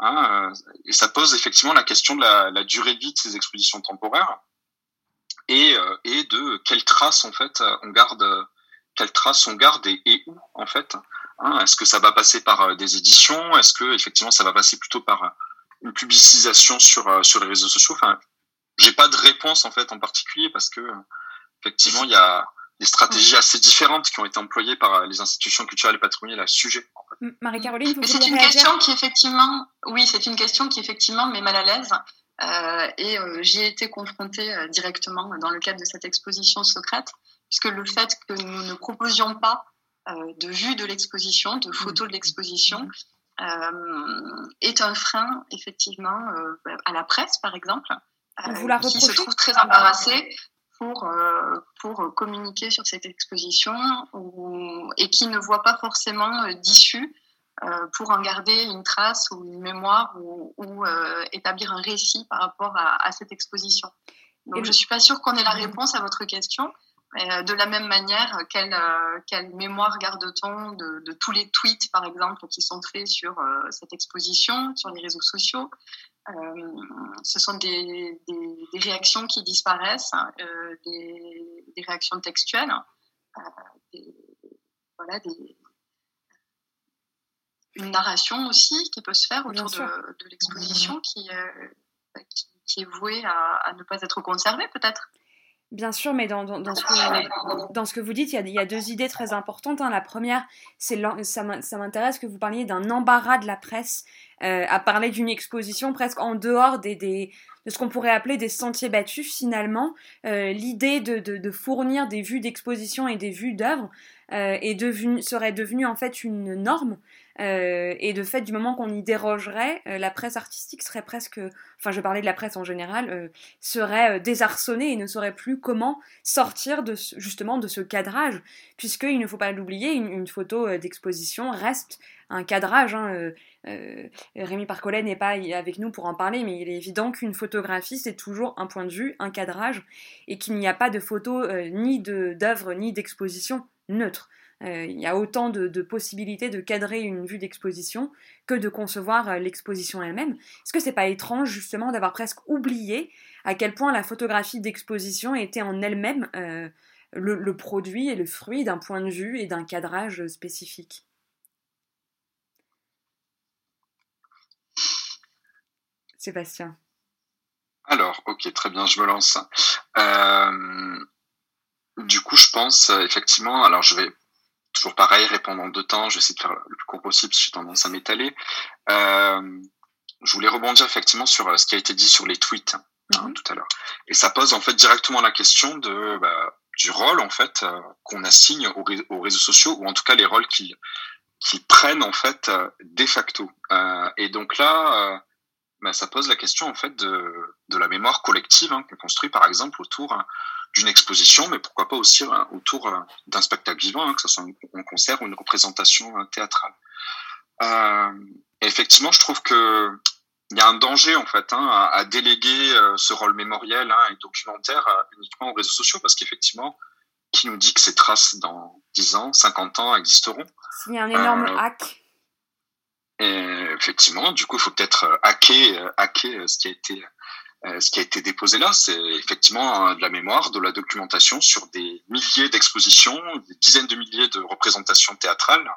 Speaker 7: Hein, euh, et ça pose effectivement la question de la, la, durée de vie de ces expositions temporaires. Et, euh, et de quelles traces en fait on garde, quelles traces on garde et, où en fait. Hein, Est-ce que ça va passer par euh, des éditions Est-ce que effectivement ça va passer plutôt par une publicisation sur sur les réseaux sociaux? Enfin, j'ai pas de réponse en fait en particulier parce que effectivement il y a des stratégies assez différentes qui ont été employées par les institutions culturelles et patrimoniales à ce sujet.
Speaker 1: Marie-Caroline,
Speaker 5: Mais c'est une question qui effectivement, oui, c'est une question qui effectivement met mal à l'aise. Euh, et euh, j'y ai été confrontée euh, directement dans le cadre de cette exposition secrète, puisque le fait que nous ne proposions pas euh, de vue de l'exposition, de photos de l'exposition, est un frein effectivement à la presse, par exemple, qui se trouve très embarrassée pour, euh, pour communiquer sur cette exposition ou, et qui ne voit pas forcément euh, d'issue euh, pour en garder une trace ou une mémoire ou, ou établir un récit par rapport à, à cette exposition. Donc, je ne suis pas sûre qu'on ait la réponse à votre question. De la même manière, quelle, quelle mémoire garde-t-on de, de, tous les tweets, par exemple, qui sont faits sur cette exposition, sur les réseaux sociaux? Ce sont des, des, des, réactions qui disparaissent, des, des, réactions textuelles, des, une narration aussi qui peut se faire autour de, de l'exposition qui, qui, est vouée à, à ne pas être conservée, peut-être.
Speaker 1: Bien sûr, mais dans, ce que, vous dites, il y a, deux idées très importantes. Hein. La première, c'est ça m'intéresse que vous parliez d'un embarras de la presse euh, à parler d'une exposition presque en dehors de ce qu'on pourrait appeler des sentiers battus finalement. Euh, L'idée de, fournir des vues d'exposition et des vues d'œuvres euh, serait devenue en fait une norme. Euh, et de fait, du moment qu'on y dérogerait, euh, la presse artistique serait presque, enfin je parlais de la presse en général, euh, serait désarçonnée et ne saurait plus comment sortir justement de ce cadrage, puisqu'il ne faut pas l'oublier, une, photo d'exposition reste un cadrage. Hein, Rémi Parcollet n'est pas avec nous pour en parler, mais il est évident qu'une photographie, c'est toujours un point de vue, un cadrage, et qu'il n'y a pas de photo ni d'œuvre ni d'exposition neutre. Euh, il y a autant de, possibilités de cadrer une vue d'exposition que de concevoir euh, l'exposition elle-même. Est-ce que c'est pas étrange justement d'avoir presque oublié à quel point la photographie d'exposition était en elle-même euh, le, produit et le fruit d'un point de vue et d'un cadrage spécifique? Sébastien.
Speaker 7: Alors, ok, très bien, je me lance. du coup, je pense effectivement, alors je vais toujours pareil, répondre en deux temps. Je vais essayer de faire le plus court possible si j'ai tendance à m'étaler. Euh, je voulais rebondir effectivement sur euh, ce qui a été dit sur les tweets hein, mhm. tout à l'heure. Et ça pose en fait directement la question de bah, du rôle en fait euh, qu'on assigne aux, aux, réseaux sociaux ou en tout cas les rôles qu'ils qui prennent en fait de facto. et donc là, bah, ça pose la question en fait de, de la mémoire collective hein, qu'on construit par exemple autour hein, d'une exposition, mais pourquoi pas aussi hein, autour euh, d'un spectacle vivant, hein, que ce soit un, concert ou une représentation euh, théâtrale. Euh, effectivement, je trouve que il y a un danger en fait hein, à, déléguer ce rôle mémoriel et documentaire uniquement aux réseaux sociaux, parce qu'effectivement, qui nous dit que ces traces dans 10 ans, 50 ans existeront?
Speaker 1: S'il y a un énorme hack.
Speaker 7: Et effectivement, du coup, il faut peut-être hacker, hacker ce qui a été euh, ce qui a été déposé là, c'est effectivement de la mémoire, de la documentation sur des milliers d'expositions, des dizaines de milliers de représentations théâtrales.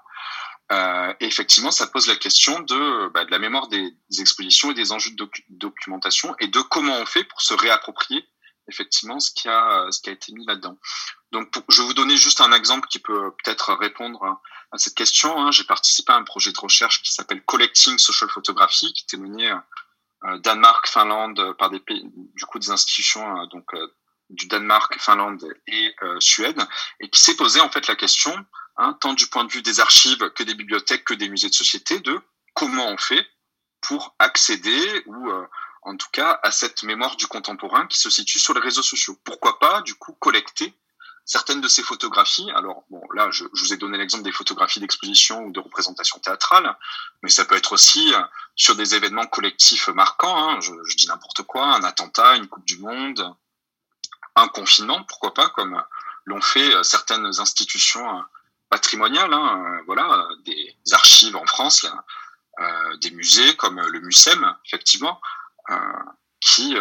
Speaker 7: Euh, et effectivement, ça pose la question de, bah, de la mémoire des, expositions et des enjeux de documentation et de comment on fait pour se réapproprier effectivement ce qui a ce qui a été mis là-dedans. Donc, je vais vous donner juste un exemple qui peut peut-être répondre à cette question. Hein. J'ai participé à un projet de recherche qui s'appelle Collecting Social Photography, qui était mené Danemark, Finlande, euh, par des pays, du coup des institutions euh, donc du Danemark, Finlande et Suède, et qui s'est posé en fait la question, hein, tant du point de vue des archives que des bibliothèques que des musées de société, de comment on fait pour accéder ou en tout cas à cette mémoire du contemporain qui se situe sur les réseaux sociaux. Pourquoi pas du coup collecter certaines de ces photographies, alors bon, là, je, vous ai donné l'exemple des photographies d'exposition ou de représentation théâtrale, mais ça peut être aussi euh, sur des événements collectifs marquants. Hein, je, dis n'importe quoi, un attentat, une Coupe du Monde, un confinement, pourquoi pas, comme l'ont fait euh, certaines institutions euh, patrimoniales. Hein, voilà, des archives en France, des musées comme le MUSEM, effectivement, qui,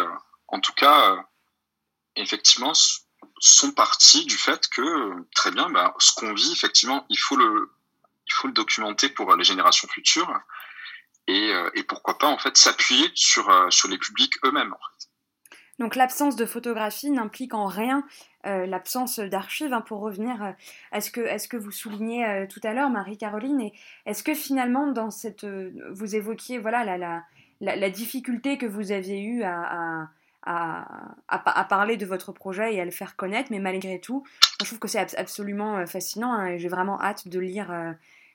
Speaker 7: en tout cas, effectivement, sont partis du fait que, très bien, bah, ce qu'on vit, effectivement, il faut le, il faut le documenter pour les générations futures et, euh, et pourquoi pas, en fait, s'appuyer sur, euh, sur les publics eux-mêmes,
Speaker 1: Donc l'absence de photographie n'implique en rien euh, l'absence d'archives. Hein, pour revenir à ce que, à ce que vous soulignez tout à l'heure, Marie-Caroline, est-ce que finalement, dans cette, vous évoquiez voilà, la, la, la, difficulté que vous aviez eue à à, parler de votre projet et à le faire connaître, mais malgré tout, je trouve que c'est absolument euh, fascinant hein, et j'ai vraiment hâte de lire, euh,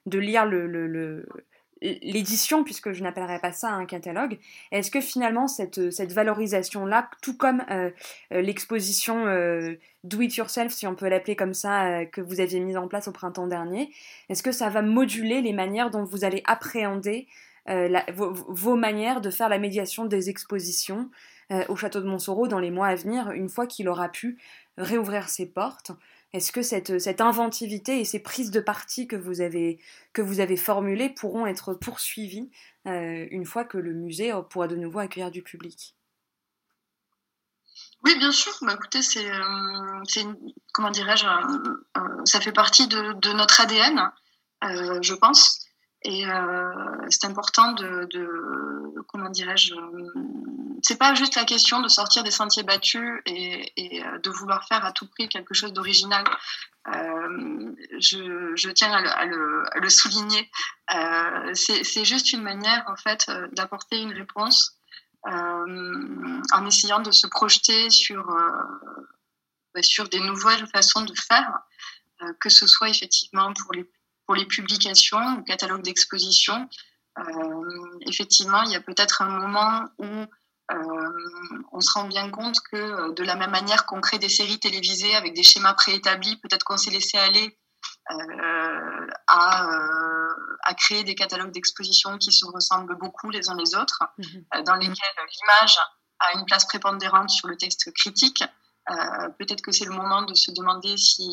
Speaker 1: de lire l'édition, puisque je n'appellerais pas ça un catalogue. Est-ce que finalement cette, valorisation-là, tout comme euh, l'exposition Do It Yourself, si on peut l'appeler comme ça, que vous aviez mise en place au printemps dernier, est-ce que ça va moduler les manières dont vous allez appréhender vos, manières de faire la médiation des expositions au château de Montsoreau dans les mois à venir, une fois qu'il aura pu réouvrir ses portes Est-ce que cette, cette, inventivité et ces prises de parti que vous avez, que vous avez formulées pourront être poursuivies une fois que le musée pourra de nouveau accueillir du public?
Speaker 5: Oui, bien sûr. Bah, écoutez, c'est, euh, comment dirais-je, euh, euh, ça fait partie de, notre ADN, je pense. Et c'est important de, comment dirais-je, c'est pas juste la question de sortir des sentiers battus et, de vouloir faire à tout prix quelque chose d'original. Je, tiens à le, souligner. c'est juste une manière, en fait, d'apporter une réponse euh, en essayant de se projeter sur, euh, bah, sur des nouvelles façons de faire, euh, que ce soit effectivement pour les, pour les publications ou catalogues d'exposition. effectivement, il y a peut-être un moment où on se rend bien compte que de la même manière qu'on crée des séries télévisées avec des schémas préétablis, peut-être qu'on s'est laissé aller à à créer des catalogues d'exposition qui se ressemblent beaucoup les uns les autres, mhm. euh, dans lesquels l'image a une place prépondérante sur le texte critique. Euh, peut-être que c'est le moment de se demander si,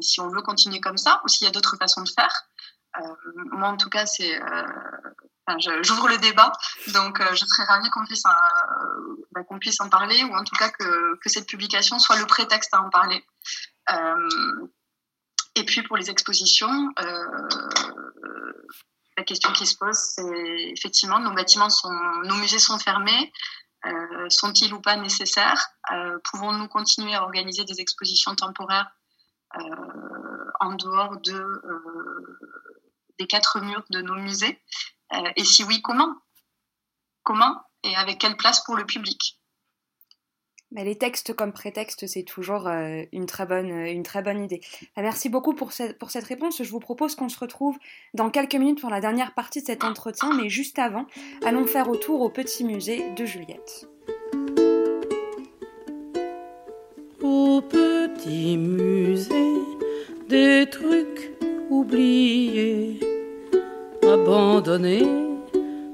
Speaker 5: si on veut continuer comme ça ou s'il y a d'autres façons de faire. Euh, moi, en tout cas, c'est, j'ouvre le débat, donc je serais ravie qu'on puisse, bah, qu'on puisse en parler ou en tout cas que, cette publication soit le prétexte à en parler. Et puis pour les expositions, euh, la question qui se pose, c'est effectivement, nos bâtiments sont, nos musées sont fermés. Euh, sont-ils ou pas nécessaires? Euh, Pouvons-nous continuer à organiser des expositions temporaires en dehors de, des quatre murs de nos musées? Et si oui, comment? Comment? Et avec quelle place pour le public?
Speaker 1: Les textes comme prétexte, c'est toujours euh, une, très bonne, euh, une très bonne idée. Bah, merci beaucoup pour, pour cette réponse. Je vous propose qu'on se retrouve dans quelques minutes pour la dernière partie de cet entretien, mais juste avant, allons faire au tour au petit musée de Juliette.
Speaker 9: Au petit musée des trucs oubliés, abandonnés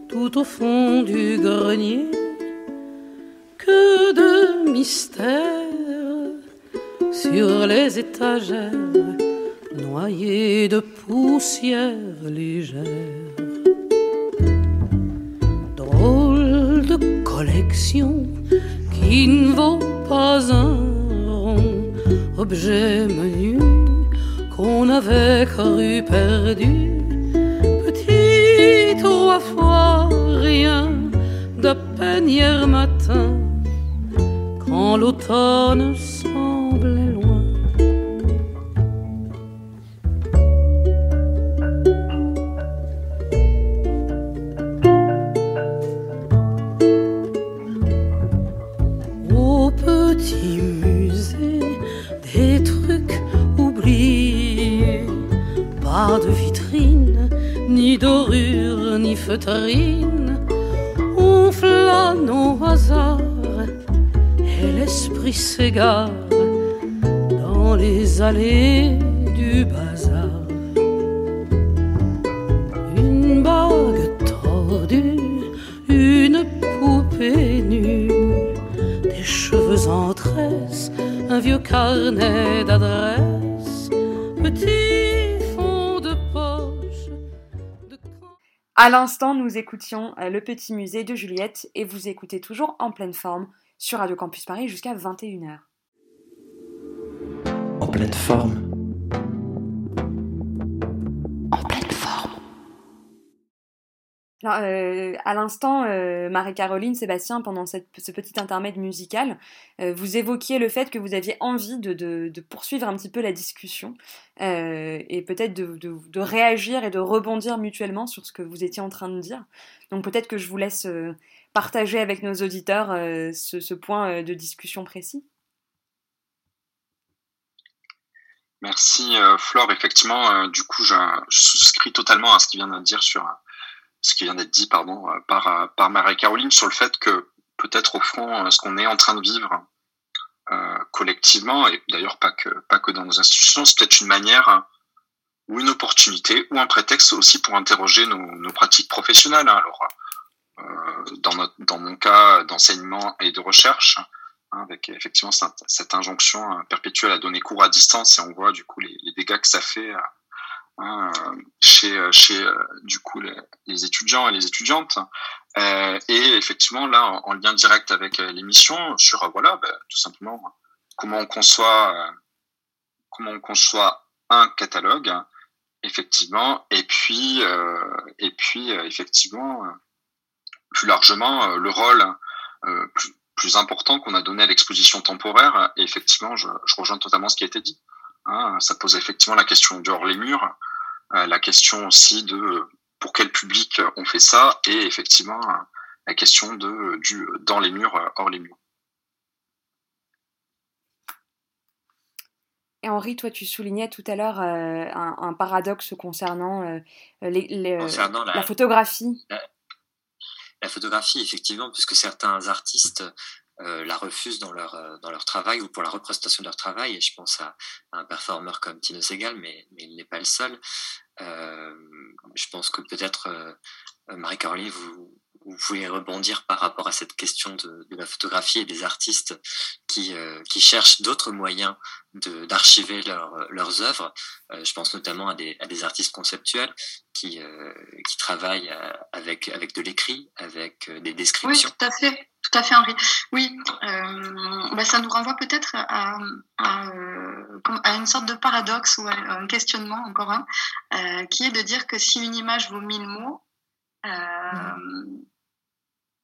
Speaker 9: tout au fond du grenier. Que de mystères sur les étagères, noyés de poussière légère. Drôle de collection qui ne vaut pas un rond, objet menu qu'on avait cru perdu, hier matin quand l'automne semblait loin. Au petit musée des trucs oubliés, pas de vitrine, ni dorure, ni feutrine, dans les allées du bazar. Une bague tordue, une poupée nue, des cheveux en tresse, un vieux carnet d'adresses, petit fond de poche.
Speaker 1: À l'instant, nous écoutions euh, Le Petit Musée de Juliette et vous écoutez toujours en pleine forme sur Radio Campus Paris jusqu'à 21h.
Speaker 4: En pleine forme.
Speaker 1: En pleine forme. Alors, euh, à l'instant, euh, Marie-Caroline, Sébastien, pendant ce petit intermède musical, euh, vous évoquiez le fait que vous aviez envie de, poursuivre un petit peu la discussion et peut-être de, de, réagir et de rebondir mutuellement sur ce que vous étiez en train de dire. Donc peut-être que je vous laisse partager avec nos auditeurs euh, ce, point euh, de discussion précis
Speaker 7: Merci euh, Flore. Effectivement, du coup, je, souscris totalement à ce qui vient d'être dit, pardon, par par Marie-Caroline sur le fait que peut-être au fond, ce qu'on est en train de vivre collectivement, et d'ailleurs pas que pas que dans nos institutions, c'est peut-être une manière ou une opportunité ou un prétexte aussi pour interroger nos, pratiques professionnelles. Hein. Alors, dans, notre, dans mon cas d'enseignement et de recherche, hein, avec effectivement cette, injonction perpétuelle à donner cours à distance, et on voit du coup les, dégâts que ça fait hein, chez, chez du coup les, étudiants et les étudiantes. et effectivement là, en, en, lien direct avec l'émission, sur voilà, bah, tout simplement comment on conçoit comment on conçoit un catalogue effectivement et puis euh, et puis euh, effectivement euh, plus largement le rôle plus, plus important qu'on a donné à l'exposition temporaire. Et effectivement je, je, rejoins totalement ce qui a été dit hein, ça pose effectivement la question du hors les murs la question aussi de pour quel public on fait ça et effectivement la question de du dans les murs hors les murs.
Speaker 1: Et Henri, toi, tu soulignais tout à l'heure euh, un, un, paradoxe concernant, euh, les, les, concernant la, la, photographie.
Speaker 6: La, la, photographie, effectivement, puisque certains artistes euh, la refusent dans leur, dans leur travail ou pour la représentation de leur travail. Et je pense à, un performeur comme Tino Segal, mais, il n'est pas le seul. je pense que peut-être, Marie-Caroline, vous, vous pouvez rebondir par rapport à cette question de, de la photographie et des artistes qui, euh, qui cherchent d'autres moyens d'archiver leur, leurs œuvres. Euh, je pense notamment à des, à des artistes conceptuels qui, euh, qui travaillent avec, avec de l'écrit, avec des descriptions.
Speaker 5: Oui, tout à fait. Tout à fait, Henri. Oui, bah ça nous renvoie peut-être à, à, à, une sorte de paradoxe ou à un questionnement, encore un, qui est de dire que si une image vaut mille mots, euh,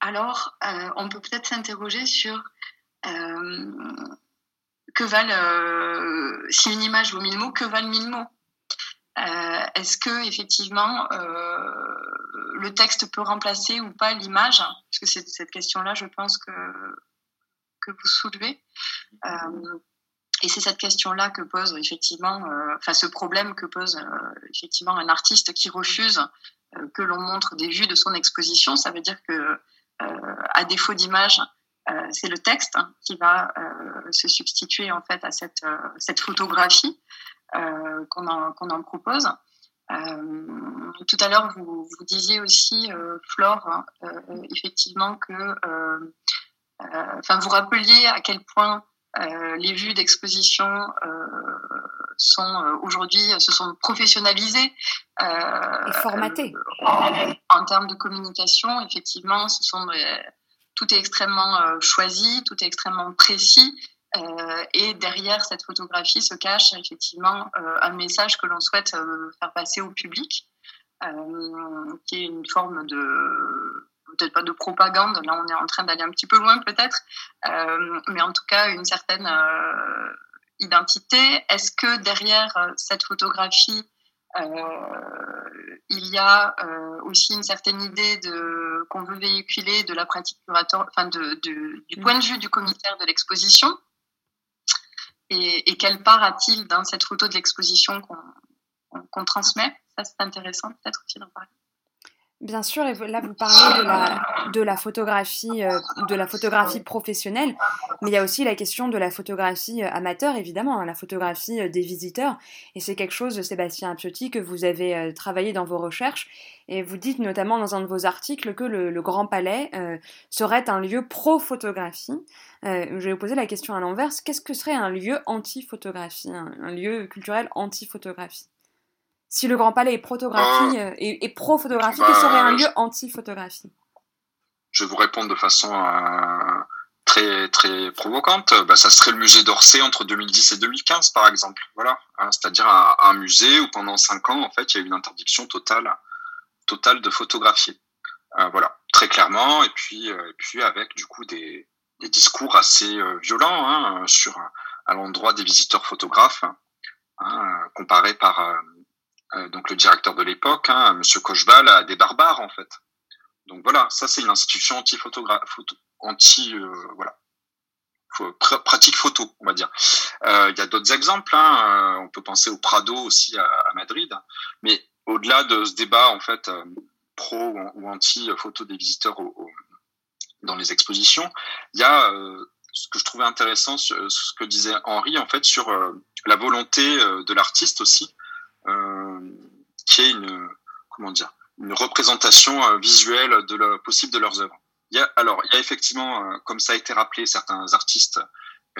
Speaker 5: alors euh, on peut peut-être s'interroger sur euh, que valent, si une image vaut mille mots, que valent mille mots? Est-ce que effectivement le texte peut remplacer ou pas l'image? Parce que c'est cette question-là, je pense que que vous soulevez. Euh, et c'est cette question-là que pose effectivement, euh, enfin ce problème que pose euh, effectivement un artiste qui refuse euh, que l'on montre des vues de son exposition. Ça veut dire que, à défaut d'image, c'est le texte qui va se substituer en fait à cette, cette photographie qu'on en, qu'on en propose. Euh, tout à l'heure, vous, vous disiez aussi, euh, Flore, euh, effectivement que, enfin, vous rappeliez à quel point les vues d'exposition sont aujourd'hui se sont professionnalisées
Speaker 1: et formatées
Speaker 5: en, en, termes de communication. Effectivement, ce sont tout est extrêmement choisi, tout est extrêmement précis. Euh, et derrière cette photographie se cache effectivement euh, un message que l'on souhaite euh, faire passer au public, qui est une forme de peut-être pas de propagande, là on est en train d'aller un petit peu loin peut-être, mais en tout cas une certaine identité. Est-ce que derrière cette photographie, il y a aussi une certaine idée de qu'on veut véhiculer de la pratique curatoire, enfin de, de, du point de vue du commissaire de l'exposition? Et, et, quelle part a-t-il dans cette photo de l'exposition qu'on qu transmet? Ça, c'est intéressant peut-être aussi d'en parler.
Speaker 1: Bien sûr, et là vous parlez de la, photographie, euh, de la photographie professionnelle, mais il y a aussi la question de la photographie euh, amateur, évidemment, hein, la photographie euh, des visiteurs. Et c'est quelque chose, Sébastien Appiotti, que vous avez travaillé dans vos recherches. Et vous dites notamment dans un de vos articles que le, Grand Palais serait un lieu pro-photographie. je vais vous poser la question à l'inverse. Qu'est-ce que serait un lieu anti-photographie, un lieu culturel anti-photographie? Si le Grand Palais est, photographie, euh, est, est pro-photographie, bah, que serait un lieu anti-photographie
Speaker 7: Je vais vous répondre de façon euh, très très provocante. Bah, ça serait le musée d'Orsay entre 2010 et 2015, par exemple. Voilà, hein, c'est-à-dire un, un, musée où pendant cinq ans, en fait, il y a eu une interdiction totale, totale de photographier. Euh, voilà, très clairement. Et puis, euh, et puis avec du coup des, des discours assez violents hein, sur à l'endroit des visiteurs photographes, hein, comparés par donc le directeur de l'époque, hein, Monsieur Cocheval, a des barbares en fait. Donc voilà, ça c'est une institution anti-photographe, anti, euh, voilà, pr pratique photo, on va dire. Euh, il y a d'autres exemples. Hein, euh, on peut penser au Prado aussi à, à Madrid. Mais au-delà de ce débat en fait euh, pro ou anti-photo des visiteurs au, au, dans les expositions, il y a ce que je trouvais intéressant, ce que disait Henri en fait sur la volonté de l'artiste aussi euh, qui est une comment dire une représentation euh, visuelle de la, possible de leurs œuvres. Il y a, alors, il y a effectivement, comme ça a été rappelé, certains artistes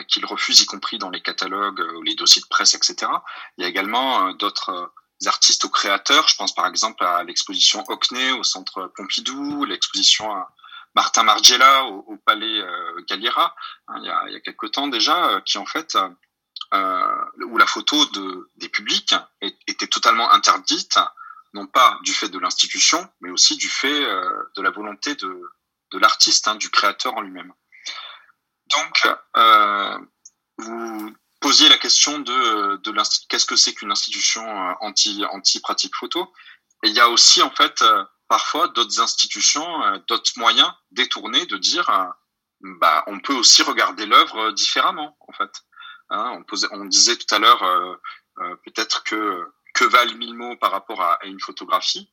Speaker 7: qu'ils refusent, y compris dans les catalogues ou les dossiers de presse, etc. Il y a également d'autres artistes ou créateurs. Je pense par exemple à l'exposition Hockney au Centre Pompidou, l'exposition Martin Margiela au, Palais euh, Galliera, hein, il, y a, il y a quelque temps déjà, euh, qui en fait, euh, où la photo de, des publics était totalement interdite, non pas du fait de l'institution, mais aussi du fait de la volonté de, de l'artiste, hein, du créateur en lui-même. Donc, vous posiez la question de, de qu'est-ce que c'est qu'une institution anti, anti-pratique photo? Et il y a aussi, en fait, parfois d'autres institutions, euh, d'autres moyens détournés de dire, euh, bah, on peut aussi regarder l'œuvre différemment, en fait. Hein, on, disait tout à l'heure, euh, peut-être que que valent mille mots par rapport à, une photographie.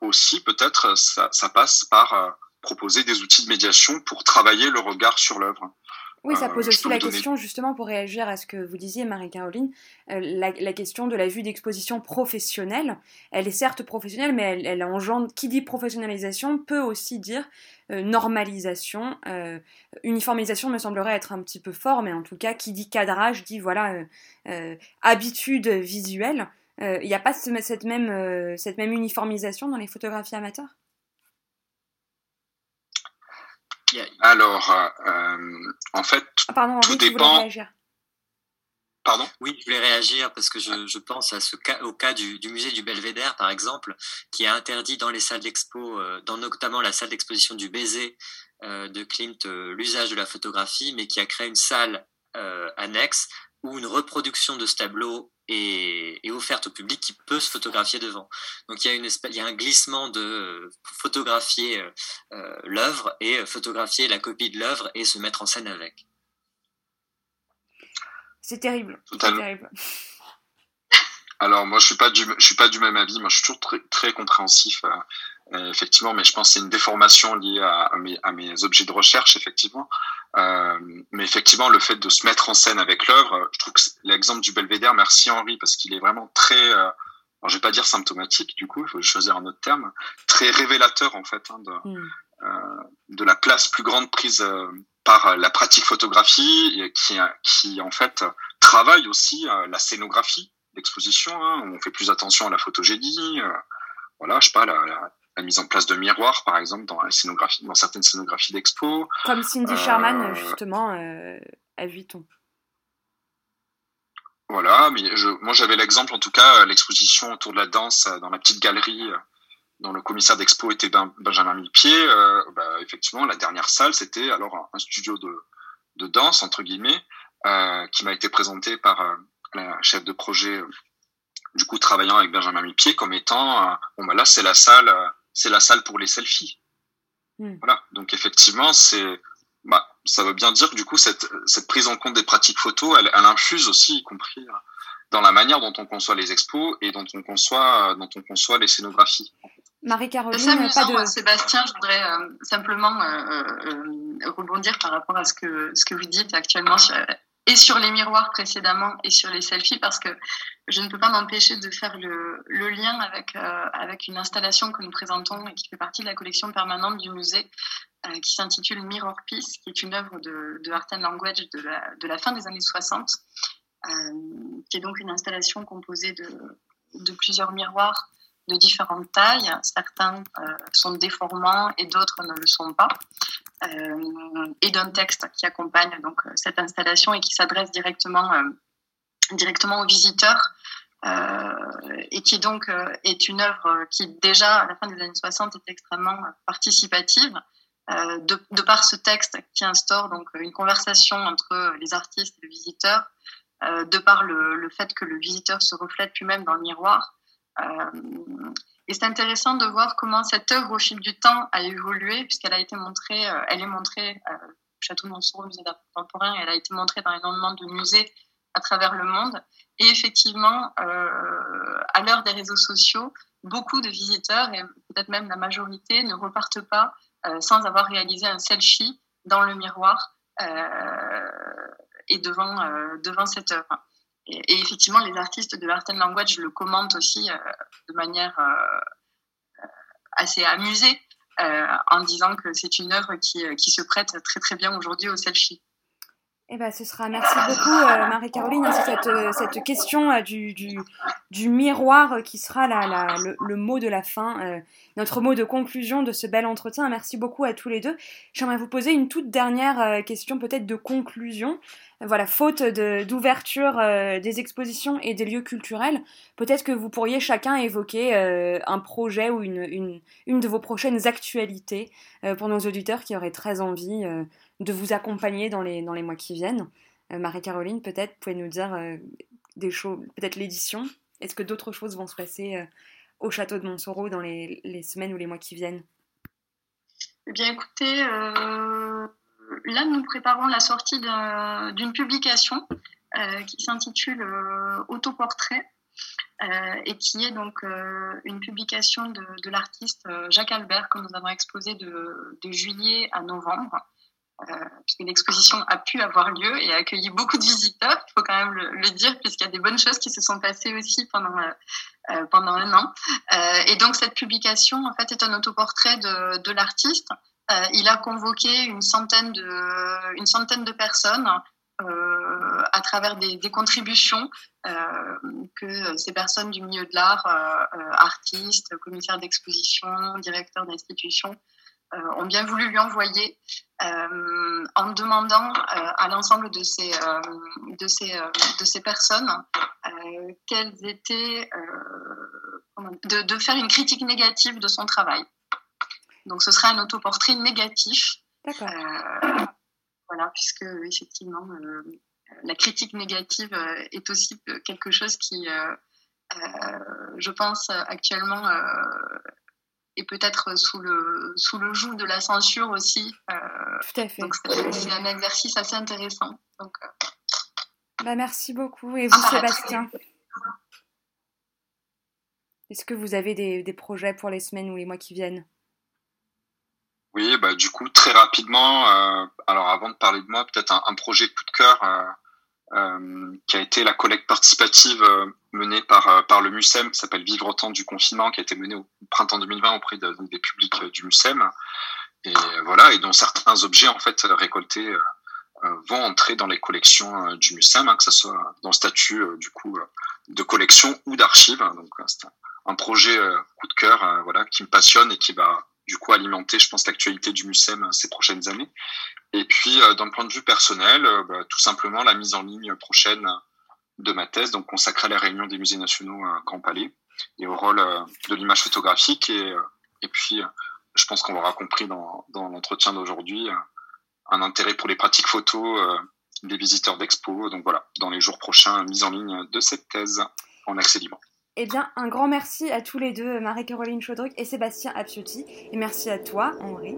Speaker 7: aussi, peut-être, ça, passe par proposer des outils de médiation pour travailler le regard sur l'œuvre.
Speaker 1: Oui, ça pose aussi la question, justement, pour réagir à ce que vous disiez, Marie-Caroline, la, la, question de la vue d'exposition professionnelle. Elle est certes professionnelle, mais elle, elle, engendre, qui dit professionnalisation peut aussi dire normalisation. Euh, uniformisation me semblerait être un petit peu fort, mais en tout cas, qui dit cadrage dit, voilà, habitude visuelle. Il n'y a pas cette même, cette même uniformisation dans les photographies amateurs?
Speaker 7: Alors, euh, en fait,
Speaker 1: ah,
Speaker 7: tout dépend.
Speaker 6: Pardon? Oui, je voulais réagir parce que je, je pense à ce cas, au cas du, du, musée du Belvédère, par exemple, qui a interdit dans les salles d'expo, euh, dans notamment la salle d'exposition du baiser euh, de Klimt, l'usage de la photographie, mais qui a créé une salle euh, annexe où une reproduction de ce tableau est, est, offerte au public qui peut se photographier devant. Donc il y a, une espèce, il y a un glissement de euh, photographier euh, euh, l'œuvre et photographier la copie de l'œuvre et se mettre en scène avec.
Speaker 1: C'est terrible. C'est terrible.
Speaker 7: Alors moi je suis pas du je suis pas du même avis. Moi je suis toujours très, très compréhensif. Euh, effectivement, mais je pense que c'est une déformation liée à, à, mes, à, mes, objets de recherche effectivement. Euh, mais effectivement, le fait de se mettre en scène avec l'œuvre, je trouve que l'exemple du Belvédère, merci Henri, parce qu'il est vraiment très, euh, alors je vais pas dire symptomatique du coup, il faut choisir un autre terme, très révélateur en fait hein, de, mm. euh, de la place plus grande prise par la pratique photographie, et qui, qui en fait travaille aussi la scénographie d'exposition. Hein, on fait plus attention à la photogénie. voilà, je sais pas, la, la la mise en place de miroirs, par exemple, dans, la scénographie, dans certaines scénographies d'expo.
Speaker 1: Comme Cindy Sherman, euh, justement, euh, à Vuitton.
Speaker 7: Voilà, mais je, moi j'avais l'exemple, en tout cas, l'exposition autour de la danse euh, dans la petite galerie dont le commissaire d'expo était Benjamin Millepied. Euh, bah, effectivement, la dernière salle, c'était alors un studio de, de danse, entre guillemets, euh, qui m'a été présenté par la chef de projet, du coup, travaillant avec Benjamin Millepied, comme étant, bon, bah là, c'est la salle c'est la salle pour les selfies. Hmm. Voilà. Donc effectivement, c'est, bah, ça veut bien dire que du coup, cette, cette prise en compte des pratiques photo, elle, elle infuse aussi, y compris euh, dans la manière dont on conçoit les expos et dont on conçoit, euh, dont on conçoit les scénographies.
Speaker 1: Marie-Caroline,
Speaker 5: pas de... Sébastien, je voudrais euh, simplement euh, rebondir par rapport à ce que, ce que vous dites actuellement sur, et sur les miroirs précédemment et sur les selfies parce que je ne peux pas m'empêcher de faire le, lien avec, euh, avec une installation que nous présentons et qui fait partie de la collection permanente du musée euh, qui s'intitule Mirror Piece, qui est une œuvre de, de Art and Language de la, de la fin des années 60, euh, qui est donc une installation composée de, de plusieurs miroirs de différentes tailles. Certains euh, sont déformants et d'autres ne le sont pas. Euh, et d'un texte qui accompagne donc euh, cette installation et qui s'adresse directement, directement aux visiteurs. et qui donc est une œuvre qui déjà à la fin des années 60 est extrêmement participative, de, par ce texte qui instaure donc une conversation entre les artistes et le visiteur, de par le, le, fait que le visiteur se reflète lui-même dans le miroir, et c'est intéressant de voir comment cette œuvre, au fil du temps, a évolué, puisqu'elle a été montrée, euh, elle est montrée au euh, Château de Montsouris, au musée d'art contemporain, et elle a été montrée dans énormément de musées à travers le monde. Et effectivement, à l'heure des réseaux sociaux, beaucoup de visiteurs, et peut-être même la majorité, ne repartent pas sans avoir réalisé un selfie dans le miroir et devant, devant cette œuvre. Et, effectivement, les artistes de l'art and language le commentent aussi euh, de manière euh, euh, assez amusée. en disant que c'est une œuvre qui, qui se prête très très bien aujourd'hui au selfie.
Speaker 1: Eh ben, ce sera. Merci beaucoup, euh, Marie-Caroline. C'est cette, euh, cette question euh, du, du, miroir qui sera la, le, mot de la fin, notre mot de conclusion de ce bel entretien. Merci beaucoup à tous les deux. J'aimerais vous poser une toute dernière question, peut-être de conclusion. Voilà, faute d'ouverture des expositions et des lieux culturels, peut-être que vous pourriez chacun évoquer un projet ou une, une, une, de vos prochaines actualités pour nos auditeurs qui auraient très envie de vous accompagner dans les, mois qui viennent. Euh, Marie-Caroline, peut-être, pouvez nous dire euh, des choses, peut-être l'édition. Est-ce que d'autres choses vont se passer euh, au château de Montsoreau dans les, semaines ou les mois qui viennent?
Speaker 5: Eh bien, écoutez, là, nous préparons la sortie d'une publication qui s'intitule Autoportrait. Et qui est donc une publication de, l'artiste Jacques Albert que nous avons exposé de, de juillet à novembre puisque l'exposition a pu avoir lieu et a accueilli beaucoup de visiteurs, il faut quand même le, dire, puisqu'il y a des bonnes choses qui se sont passées aussi pendant, euh, euh pendant un an. Euh, et donc cette publication, en fait, est un autoportrait de, l'artiste. Euh, il a convoqué une centaine de, une centaine de personnes euh, à travers des, contributions euh, que ces personnes du milieu de l'art, euh, artistes, commissaires d'exposition, directeurs d'institutions, euh, ont bien voulu lui envoyer euh, en demandant euh, à l'ensemble de ces, de ces, de ces personnes quelles étaient, de, de, faire une critique négative de son travail. Donc ce sera un autoportrait négatif. voilà, puisque effectivement, la critique négative est aussi quelque chose qui, je pense, actuellement et peut-être sous le, sous le joug de la censure aussi. Euh,
Speaker 1: Tout à fait.
Speaker 5: Donc c'est un exercice assez intéressant. Donc, euh...
Speaker 1: bah, merci beaucoup. Et vous, ah, Sébastien Est-ce que vous avez des, des, projets pour les semaines ou les mois qui viennent?
Speaker 7: Oui, bah, du coup, très rapidement, euh, alors avant de parler de moi, peut-être un, un, projet coup de cœur euh, euh, qui a été la collecte participative euh, menée par, euh, par le MUSEM, qui s'appelle Vivre au temps du confinement, qui a été menée au printemps 2020 auprès de, des publics du MUSEM. Et voilà, et dont certains objets en fait récoltés vont entrer dans les collections du MUSEM, hein, que ce soit dans le statut du coup de collection ou d'archives. Donc c'est un projet coup de cœur, voilà, qui me passionne et qui va du coup alimenter, je pense, l'actualité du MUSEM ces prochaines années. Et puis, euh, d'un point de vue personnel, euh, bah, tout simplement la mise en ligne prochaine de ma thèse, donc consacrée à la réunion des musées nationaux à Grand Palais et au rôle euh, de l'image photographique. Et, et puis, je pense qu'on l'aura compris dans, dans l'entretien d'aujourd'hui, un intérêt pour les pratiques photos des visiteurs d'expo. Donc voilà, dans les jours prochains, mise en ligne de cette thèse en accès libre.
Speaker 1: Eh bien, un grand merci à tous les deux, Marie-Caroline Chaudruc et Sébastien Appiotti. Et merci à toi, Henri.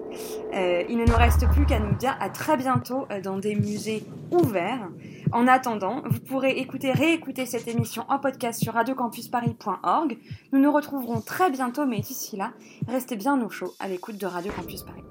Speaker 1: Euh, il ne nous reste plus qu'à nous dire à très bientôt euh, dans des musées ouverts. En attendant, vous pourrez écouter, réécouter cette émission en podcast sur radiocampusparis.org. Nous nous retrouverons très bientôt, mais d'ici là, restez bien au chaud à l'écoute de Radio Campus Paris.